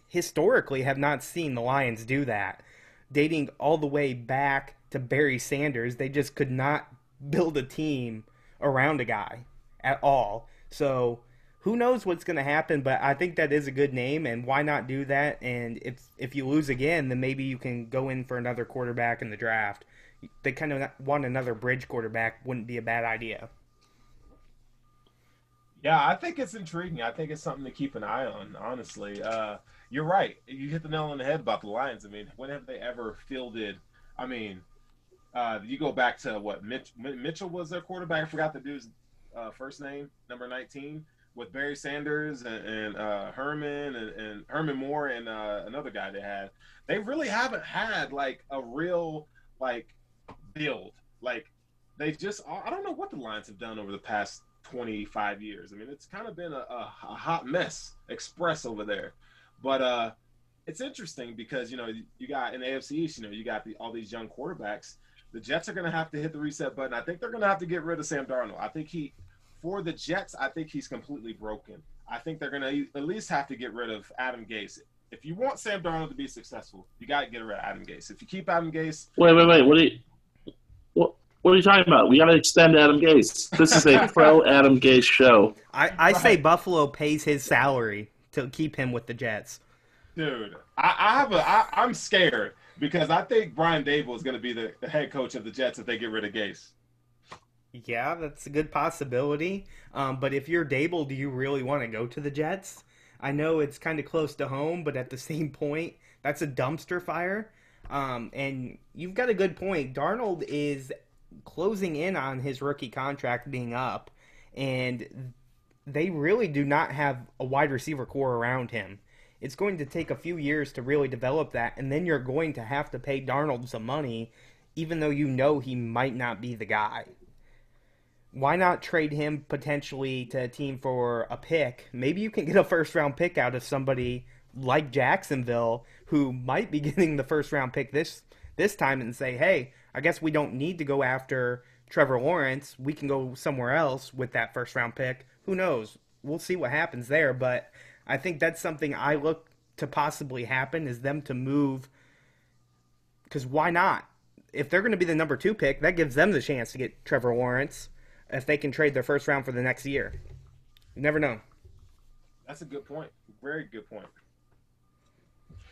historically have not seen the Lions do that. Dating all the way back to Barry Sanders, they just could not build a team around a guy at all. So who knows what's going to happen? But I think that is a good name, and why not do that? And if if you lose again, then maybe you can go in for another quarterback in the draft. They kind of want another bridge quarterback. Wouldn't be a bad idea. Yeah, I think it's intriguing. I think it's something to keep an eye on. Honestly, uh, you're right. You hit the nail on the head about the Lions. I mean, when have they ever fielded? I mean, uh, you go back to what Mitch, Mitchell was their quarterback. I forgot the dude's uh, first name, number 19, with Barry Sanders and, and uh, Herman and, and Herman Moore and uh, another guy they had. They really haven't had like a real like build. Like they just I don't know what the Lions have done over the past 25 years. I mean, it's kind of been a, a, a hot mess express over there. But uh it's interesting because you know you got in the AFC East, you know, you got the, all these young quarterbacks. The Jets are going to have to hit the reset button. I think they're going to have to get rid of Sam Darnold. I think he, for the Jets, I think he's completely broken. I think they're going to at least have to get rid of Adam Gase. If you want Sam Darnold to be successful, you got to get rid of Adam Gase. If you keep Adam Gase, Wait, wait, wait. What are you? What? What are you talking about? We got to extend Adam Gase. This is a pro Adam Gase show. I, I say Buffalo pays his salary to keep him with the Jets. Dude, I, I have a. I, I'm scared because I think Brian Daboll is going to be the, the head coach of the Jets if they get rid of Gase. Yeah, that's a good possibility. Um, but if you're Daboll, do you really want to go to the Jets? I know it's kind of close to home, but at the same point, that's a dumpster fire. Um, and you've got a good point. Darnold is closing in on his rookie contract being up, and they really do not have a wide receiver core around him. It's going to take a few years to really develop that, and then you're going to have to pay Darnold some money, even though you know he might not be the guy why not trade him potentially to a team for a pick? Maybe you can get a first round pick out of somebody like Jacksonville who might be getting the first round pick this this time and say, "Hey, I guess we don't need to go after Trevor Lawrence. We can go somewhere else with that first round pick." Who knows? We'll see what happens there, but I think that's something I look to possibly happen is them to move cuz why not? If they're going to be the number 2 pick, that gives them the chance to get Trevor Lawrence if they can trade their first round for the next year. You never know. That's a good point. Very good point.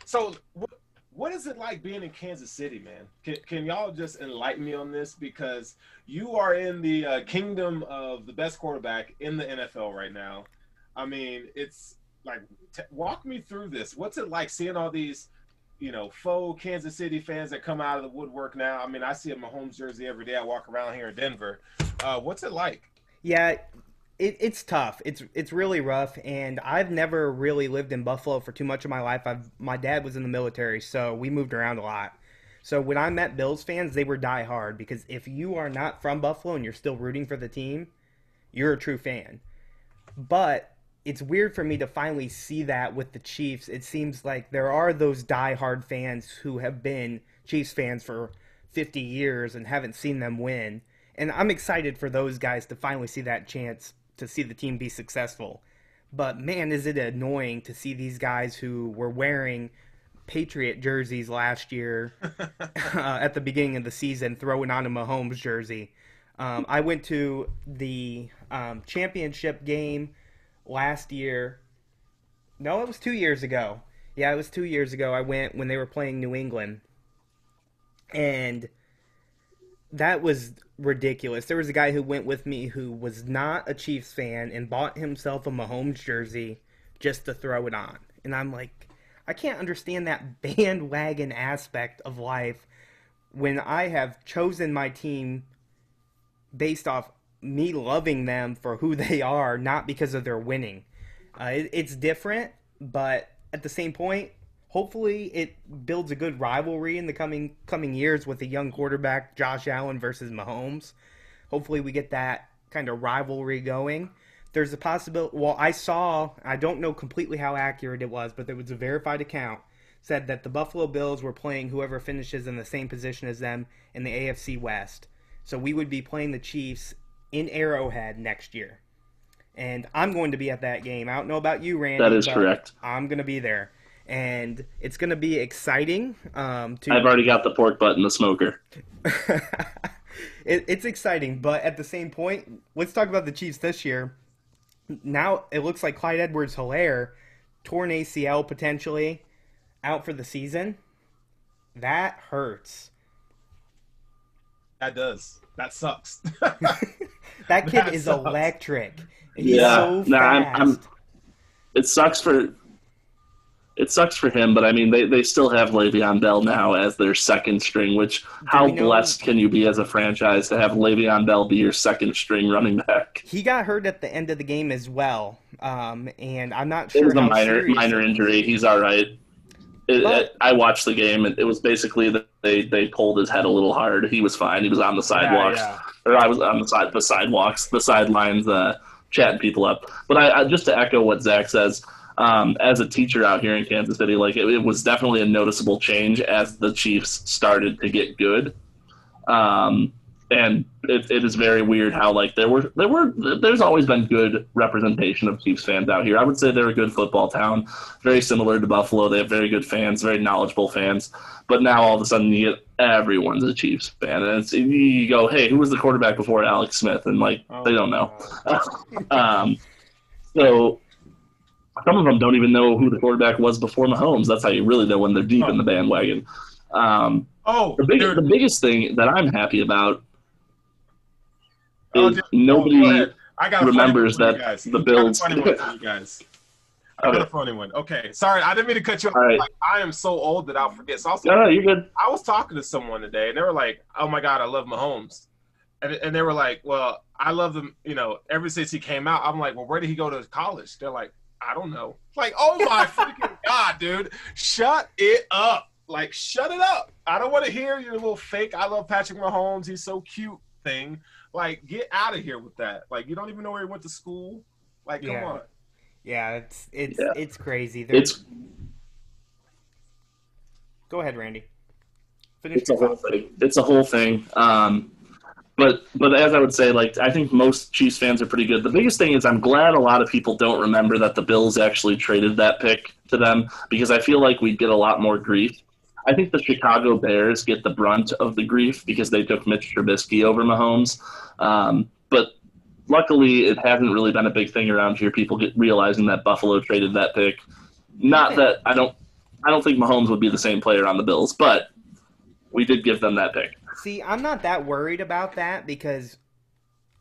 So, what, what is it like being in Kansas City, man? Can, can y'all just enlighten me on this? Because you are in the uh, kingdom of the best quarterback in the NFL right now. I mean, it's like, t- walk me through this. What's it like seeing all these, you know, faux Kansas City fans that come out of the woodwork now? I mean, I see a Mahomes jersey every day. I walk around here in Denver. Uh, what's it like? Yeah, it, it's tough. It's it's really rough, and I've never really lived in Buffalo for too much of my life. I've my dad was in the military, so we moved around a lot. So when I met Bills fans, they were die hard because if you are not from Buffalo and you're still rooting for the team, you're a true fan. But it's weird for me to finally see that with the Chiefs. It seems like there are those die-hard fans who have been Chiefs fans for 50 years and haven't seen them win. And I'm excited for those guys to finally see that chance to see the team be successful. But man, is it annoying to see these guys who were wearing Patriot jerseys last year uh, at the beginning of the season throwing on a Mahomes jersey. Um, I went to the um, championship game last year. No, it was two years ago. Yeah, it was two years ago. I went when they were playing New England. And that was ridiculous. There was a guy who went with me who was not a Chiefs fan and bought himself a Mahomes jersey just to throw it on. And I'm like, I can't understand that bandwagon aspect of life when I have chosen my team based off me loving them for who they are, not because of their winning. Uh, it, it's different, but at the same point, hopefully it builds a good rivalry in the coming coming years with a young quarterback, Josh Allen versus Mahomes. Hopefully we get that kind of rivalry going. There's a possibility. Well, I saw. I don't know completely how accurate it was, but there was a verified account said that the Buffalo Bills were playing whoever finishes in the same position as them in the AFC West. So we would be playing the Chiefs in Arrowhead next year. And I'm going to be at that game. I don't know about you, Randy. That is correct. I'm going to be there. And it's going to be exciting. Um, to I've already got the pork butt in the smoker. it, it's exciting, but at the same point, let's talk about the Chiefs this year. Now it looks like Clyde Edwards Helaire, torn ACL potentially, out for the season. That hurts. That does. That sucks. That kid That is sucks. electric. He's Yeah, so no, I'm- I'm- It sucks for it sucks for him, but I mean they, they still have Le'Veon Bell now as their second string, which how blessed can you be as a franchise to have Le'Veon Bell be your second string running back? He got hurt at the end of the game as well, um, and I'm not sure. It sure was a minor minor injury. He's all right. It, it- I watched the game, and it was basically that they, they pulled his head a little hard. He was fine. He was on the sidewalks, yeah. or I was on the side the sidewalks, the sidelines, uh, chatting people up. But I, I just to echo what Zach says, um, as a teacher out here in Kansas City, like it, it was definitely a noticeable change as the Chiefs started to get good. Um, and it, it is very weird how like there were there were there's always been good representation of Chiefs fans out here. I would say they're a good football town, very similar to Buffalo. They have very good fans, very knowledgeable fans. But now all of a sudden you get everyone's a Chiefs fan, and it's, you go, hey, who was the quarterback before Alex Smith? And like Oh, they don't know. Um, so some of them don't even know who the quarterback was before Mahomes. That's how you really know when they're deep in the bandwagon. Um, Oh, the, big, the biggest thing that I'm happy about Oh, is nobody. Oh, got remembers that the I got a funny one for you guys. I got a Okay. funny one. Okay, sorry, I didn't mean to cut you off. Right. Like, I am so old that I'll forget. So I was, No, no, you're good. I was talking to someone today, and they were like, "Oh my god, I love Mahomes," and, and they were like, "Well, I love him. You know, ever since he came out." I'm like, "Well, where did he go to college?" They're like, "I don't know." Like, oh my freaking god, dude, shut it up! Like, shut it up! I don't want to hear your little fake. I love Patrick Mahomes. He's so cute thing. Like, get out of here with that. Like, you don't even know where he went to school. Like, come Yeah. on. Yeah, it's it's Yeah. it's crazy. There's, It's Go ahead, Randy. Finish it's a whole thing. It's a whole thing. Um, but but as I would say, like I think most Chiefs fans are pretty good. The biggest thing is I'm glad a lot of people don't remember that the Bills actually traded that pick to them because I feel like we'd get a lot more grief. I think the Chicago Bears get the brunt of the grief because they took Mitch Trubisky over Mahomes. Um, but luckily, it hasn't really been a big thing around here. People get realizing that Buffalo traded that pick. Not that I don't, I don't think Mahomes would be the same player on the Bills, but we did give them that pick. See, I'm not that worried about that because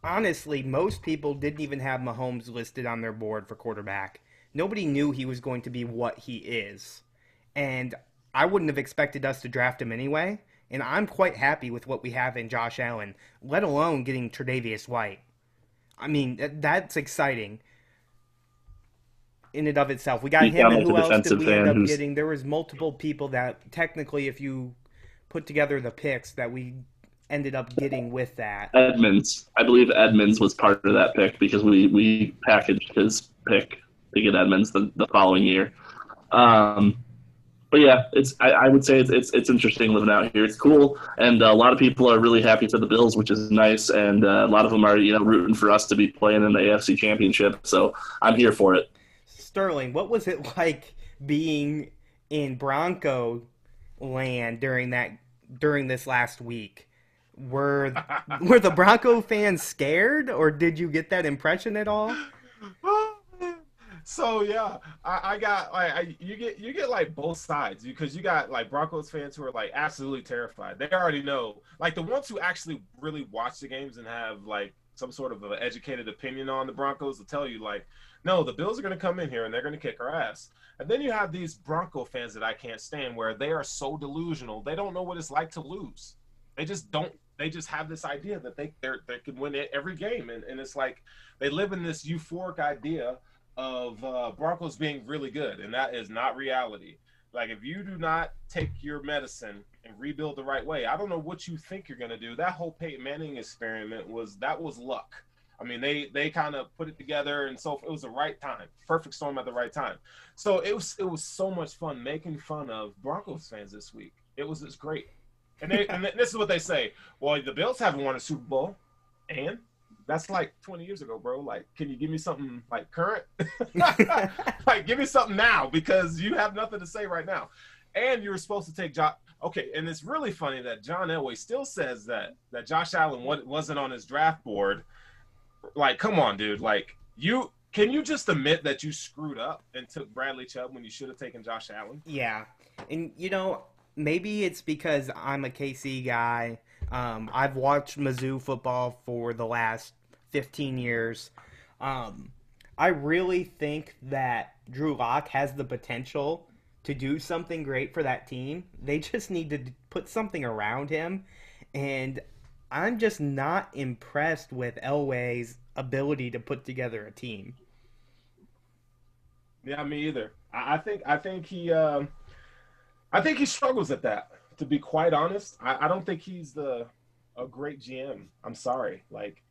honestly, most people didn't even have Mahomes listed on their board for quarterback. Nobody knew he was going to be what he is. And I wouldn't have expected us to draft him anyway. And I'm quite happy with what we have in Josh Allen, let alone getting Tre'Davious White. I mean, that- that's exciting in and of itself. We got You him, and who else did we end up getting? There was multiple people that technically, if you put together the picks that we ended up getting with that. Edmunds. I believe Edmunds was part of that pick because we, we packaged his pick to get Edmunds the, the following year. Um, but yeah, it's I, I would say it's, it's, it's interesting living out here. It's cool, and uh, a lot of people are really happy for the Bills, which is nice. And uh, a lot of them are you know rooting for us to be playing in the AFC Championship. So I'm here for it. Sterling, what was it like being in Bronco land during that during this last week? Were were the Bronco fans scared, or did you get that impression at all? So yeah, I, I got like I, you get you get like both sides because you got like Broncos fans who are like absolutely terrified. They already know, like the ones who actually really watch the games and have like some sort of an educated opinion on the Broncos will tell you like, no, the Bills are going to come in here and they're going to kick our ass. And then you have these Bronco fans that I can't stand where they are so delusional. They don't know what it's like to lose. They just don't. They just have this idea that they they can win every game, and, and it's like they live in this euphoric idea of uh, Broncos being really good, and that is not reality. Like if you do not take your medicine and rebuild the right way, I don't know what you think you're gonna do. That whole Peyton Manning experiment was that was luck. I mean, they they kind of put it together, and so it was the right time, perfect storm at the right time. So it was it was so much fun making fun of Broncos fans this week. It was just great, and they and this is what they say. Well, the Bills haven't won a Super Bowl, and that's like 20 years ago, bro. Like, can you give me something like current? like, give me something now because you have nothing to say right now. And you were supposed to take Josh. Okay, and it's really funny that John Elway still says that that Josh Allen wasn't on his draft board. Like, come on, dude. Like, you can you just admit that you screwed up and took Bradley Chubb when you should have taken Josh Allen? Yeah, and you know maybe it's because I'm a KC guy um, I've watched Mizzou football for the last 15 years. Um, I really think that Drew Lock has the potential to do something great for that team. They just need to put something around him. And I'm just not impressed with Elway's ability to put together a team. Yeah, me either. I, think I think he um, I think he struggles at that to be quite honest, I, I don't think he's the a great GM. I'm sorry. Like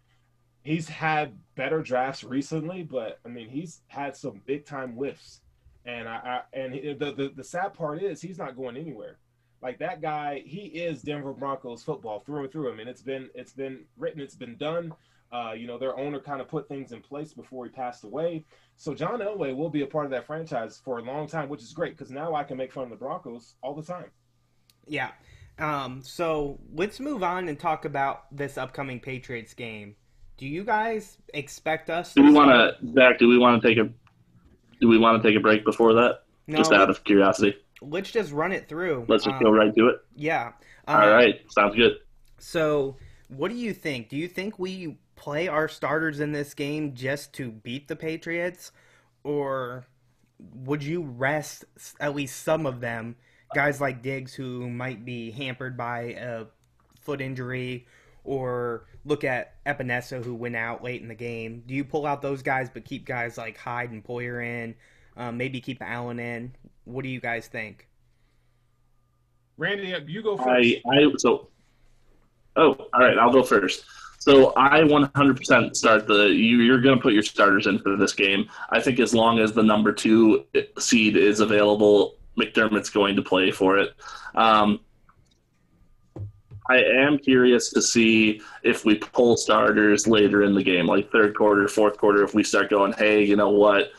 he's had better drafts recently, but I mean he's had some big time whiffs. And I, I and he, the, the the sad part is he's not going anywhere. Like that guy, he is Denver Broncos football through and through. I mean, it's been it's been written, it's been done. Uh, you know, their owner kind of put things in place before he passed away. So John Elway will be a part of that franchise for a long time, which is great because now I can make fun of the Broncos all the time. Yeah. Um, so let's move on and talk about this upcoming Patriots game. Do you guys expect us? Do we want to, Zach? Do we want to take a? Do we want to take a break before that? No, just out of curiosity. Let's just run it through. Let's just um, go right to it. Yeah. Um, All right. Sounds good. So, what do you think? Do you think we play our starters in this game just to beat the Patriots, or would you rest at least some of them guys like Diggs who might be hampered by a foot injury, or look at Epenesa who went out late in the game. Do you pull out those guys but keep guys like Hyde and Poyer in? Um, maybe keep Allen in. What do you guys think? Randy, you go first. I, I so. Oh, all right. I'll go first. So I 100% start the. You, you're going to put your starters in for this game. I think as long as the number two seed is available McDermott's going to play for it. Um, I am curious to see if we pull starters later in the game, like third quarter, fourth quarter. If we start going, hey, you know what,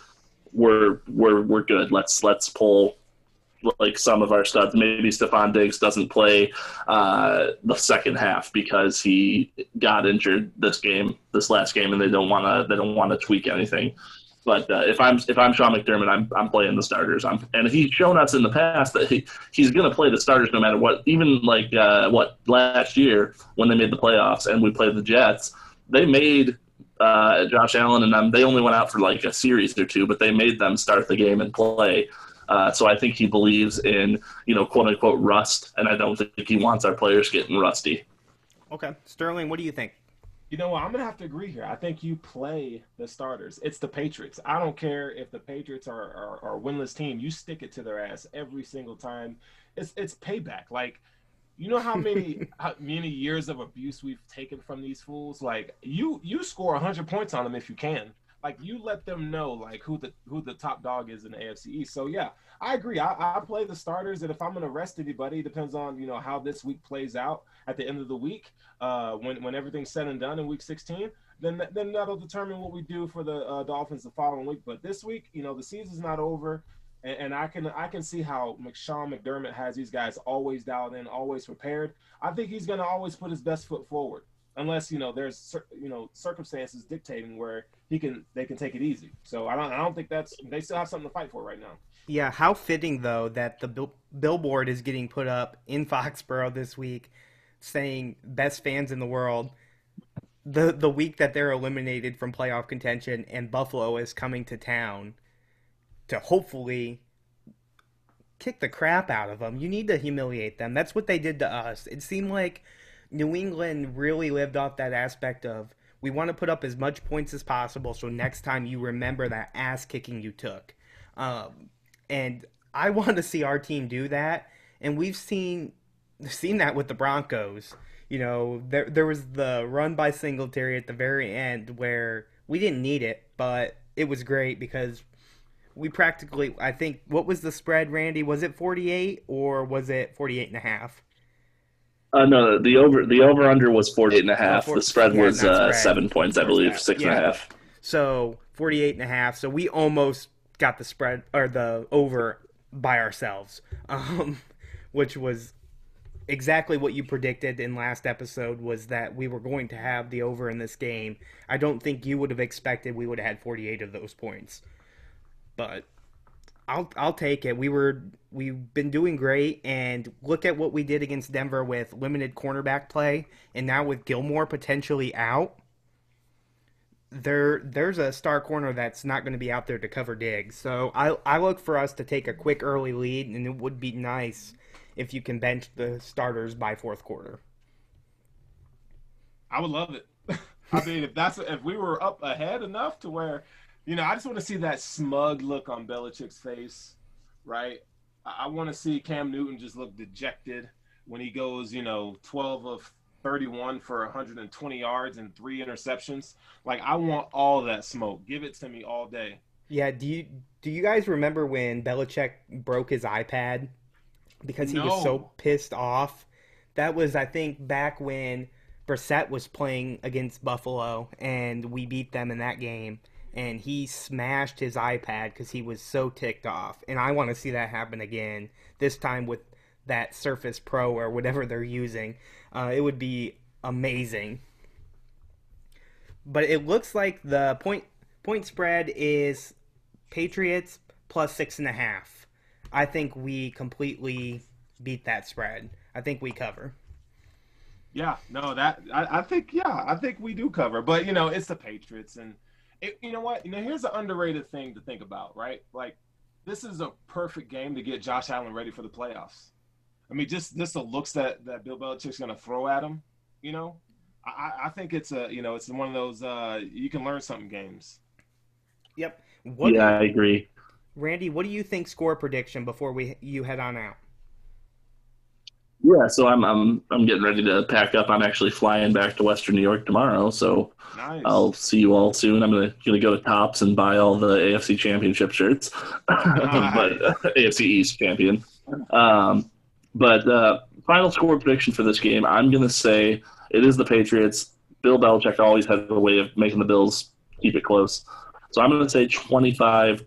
we're we're we're good. Let's let's pull like some of our studs. Maybe Stefon Diggs doesn't play uh, the second half because he got injured this game, this last game, and they don't want to they don't want to tweak anything. But uh, if I'm if I'm Sean McDermott, I'm I'm playing the starters. I'm, and he's shown us in the past that he, he's going to play the starters no matter what. Even like uh, what last year when they made the playoffs and we played the Jets, they made uh, Josh Allen and them. They only went out for like a series or two, but they made them start the game and play. Uh, so I think he believes in you know quote unquote rust, and I don't think he wants our players getting rusty. Okay, Sterling, what do you think? You know what? I'm gonna have to agree here. I think you play the starters. It's the Patriots. I don't care if the Patriots are, are, are winless team. You stick it to their ass every single time. It's it's payback. Like You know how many how many years of abuse we've taken from these fools? Like you you score hundred points on them if you can. Like you let them know like who the who the top dog is in the AFC East. So yeah, I agree. I, I play the starters, and if I'm gonna rest anybody, depends on you know how this week plays out at the end of the week. Uh, when when everything's said and done in week 16, then then that'll determine what we do for the uh, Dolphins the following week. But this week, you know, the season's not over and, and I can I can see how Sean McDermott has these guys always dialed in, always prepared. I think he's going to always put his best foot forward, unless you know there's you know circumstances dictating where he can they can take it easy. So I don't I don't think that's they still have something to fight for right now. Yeah, how fitting though that the bill- billboard is getting put up in Foxborough this week, saying best fans in the world. The the week that they're eliminated from playoff contention and Buffalo is coming to town to hopefully kick the crap out of them. You need to humiliate them. That's what they did to us. It seemed like New England really lived off that aspect of we want to put up as much points as possible so next time you remember that ass kicking you took. Um, and I want to see our team do that. And we've seen seen that with the Broncos. You know, there there was the run by Singletary at the very end where we didn't need it, but it was great because we practically I think what was the spread, Randy? Was it 48 or was it 48 and a half? Uh, no, the over the over under was 48 and a half. Oh, 40, the spread yeah, was uh, spread. seven points, I believe, six yeah. and a half. So 48 and a half. So we almost got the spread or the over by ourselves, um, which was exactly what you predicted in last episode was that we were going to have the over in this game. I don't think you would have expected we would have had 48 of those points but I'll I'll take it. We were we've been doing great, and look at what we did against Denver with limited cornerback play, and now with Gilmore potentially out. There, there's a star corner that's not going to be out there to cover Diggs. So I, I look for us to take a quick early lead, and it would be nice if you can bench the starters by fourth quarter. I would love it. I mean, if that's if we were up ahead enough to where you know, I just want to see that smug look on Belichick's face, right? I, want to see Cam Newton just look dejected when he goes, you know, 12 of 31 for 120 yards and three interceptions. Like, I want all that smoke. Give it to me all day. Yeah. Do you do you guys remember when Belichick broke his iPad because he no. was so pissed off? That was, I think, back when Brissett was playing against Buffalo and we beat them in that game and he smashed his iPad because he was so ticked off. And I want to see that happen again, this time with that Surface Pro or whatever they're using. Uh, it would be amazing. But it looks like the point point spread is Patriots plus six and a half. I think we completely beat that spread. I think we cover. Yeah, no, that I, I think yeah, I think we do cover. But you know, it's the Patriots and it, you know what? You know, here's an underrated thing to think about, right? Like, this is a perfect game to get Josh Allen ready for the playoffs. I mean, just just the looks that that Bill Belichick's going to throw at him. You know, I, I think it's a you know it's one of those uh, you can learn something games. Yep. What yeah, I agree. Randy, what do you think score prediction before we you head on out? Yeah, so I'm I'm I'm getting ready to pack up. I'm actually flying back to Western New York tomorrow, so nice. I'll see you all soon. I'm gonna gonna go to Tops and buy all the AFC Championship shirts, nice. but uh, AFC East champion. Um, but uh, final score prediction for this game, I'm gonna say it is the Patriots. Bill Belichick always has a way of making the Bills keep it close, so I'm gonna say 25.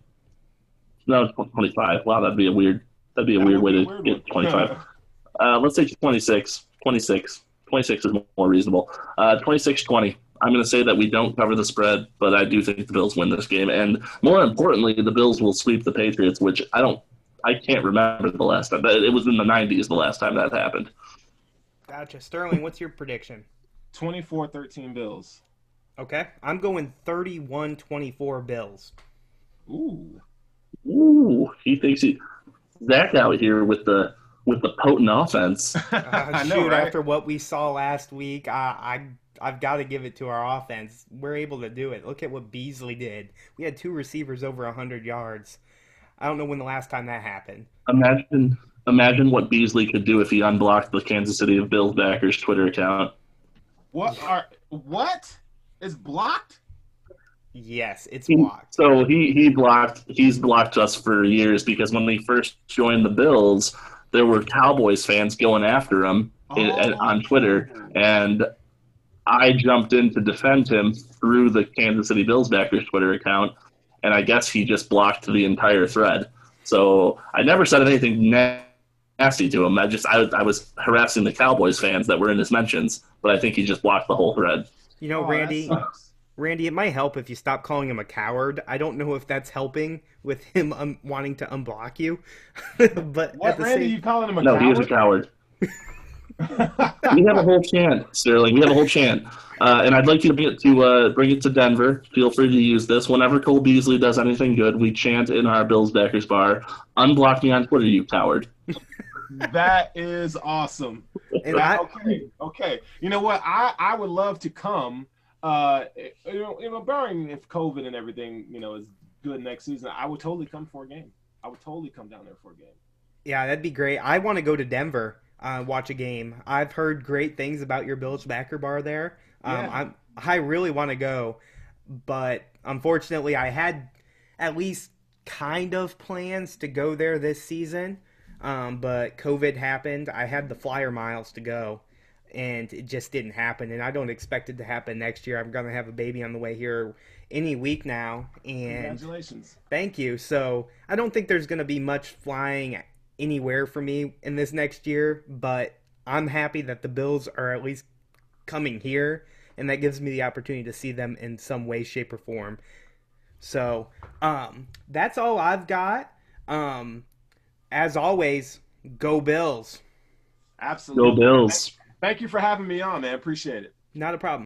No, 25. Wow, that'd be a weird. That'd be a that weird way to weird get 25. Uh, let's say 26. 26. 26 is more reasonable. Uh, 26 20. I'm going to say that we don't cover the spread, but I do think the Bills win this game. And more importantly, the Bills will sweep the Patriots, which I don't, I can't remember the last time. It was in the 90s the last time that happened. Gotcha. Sterling, what's your prediction? 24 13 Bills. Okay. I'm going 31 24 Bills. Ooh. Ooh. He thinks he. Zach out here with the with the potent offense. Uh, shoot, know, right? after what we saw last week, I, I I've got to give it to our offense. We're able to do it. Look at what Beasley did. We had two receivers over hundred yards. I don't know when the last time that happened. Imagine imagine what Beasley could do if he unblocked the Kansas City of Bills backers Twitter account. What are what is blocked? Yes, it's He- blocked. So he he blocked he's blocked us for years because when we first joined the Bills, there were Cowboys fans going after him in- Oh. on Twitter, and I jumped in to defend him through the Kansas City Bills backers Twitter account, and I guess he just blocked the entire thread. So I never said anything nasty to him. I just I, I was harassing the Cowboys fans that were in his mentions, but I think he just blocked the whole thread. You know, Oh, that Randy, sucks. Randy, it might help if you stop calling him a coward. I don't know if that's helping with him um, wanting to unblock you, but What at the Randy? same, You calling him a coward? No, he is a coward? coward. we have a whole chant, Sterling. We have a whole chant, uh, and I'd like you to bring it to uh, bring it to Denver. Feel free to use this whenever Cole Beasley does anything good. We chant in our Bills backers bar. Unblock me on Twitter, you coward. that is awesome. and I, okay, okay. You know what? I I would love to come. Uh, you know, you know, barring if COVID and everything, you know, is good next season, I would totally come for a game. I would totally come down there for a game. yeah, that'd be great. I want to go to Denver, uh, watch a game. I've heard great things about your Bills backer bar there. Um, Yeah. I'm, I really want to go, but unfortunately, I had at least kind of plans to go there this season. Um, but COVID happened. I had the flyer miles to go, and it just didn't happen. And I don't expect it to happen next year. I'm gonna have a baby on the way here any week now, and Congratulations. Thank you. So I don't think there's going to be much flying anywhere for me in this next year, but I'm happy that the Bills are at least coming here, and that gives me the opportunity to see them in some way, shape, or form. So um, that's all I've got. Um, as always, go Bills. Absolutely. Go Bills. Thank you for having me on, man. Appreciate it. Not a problem.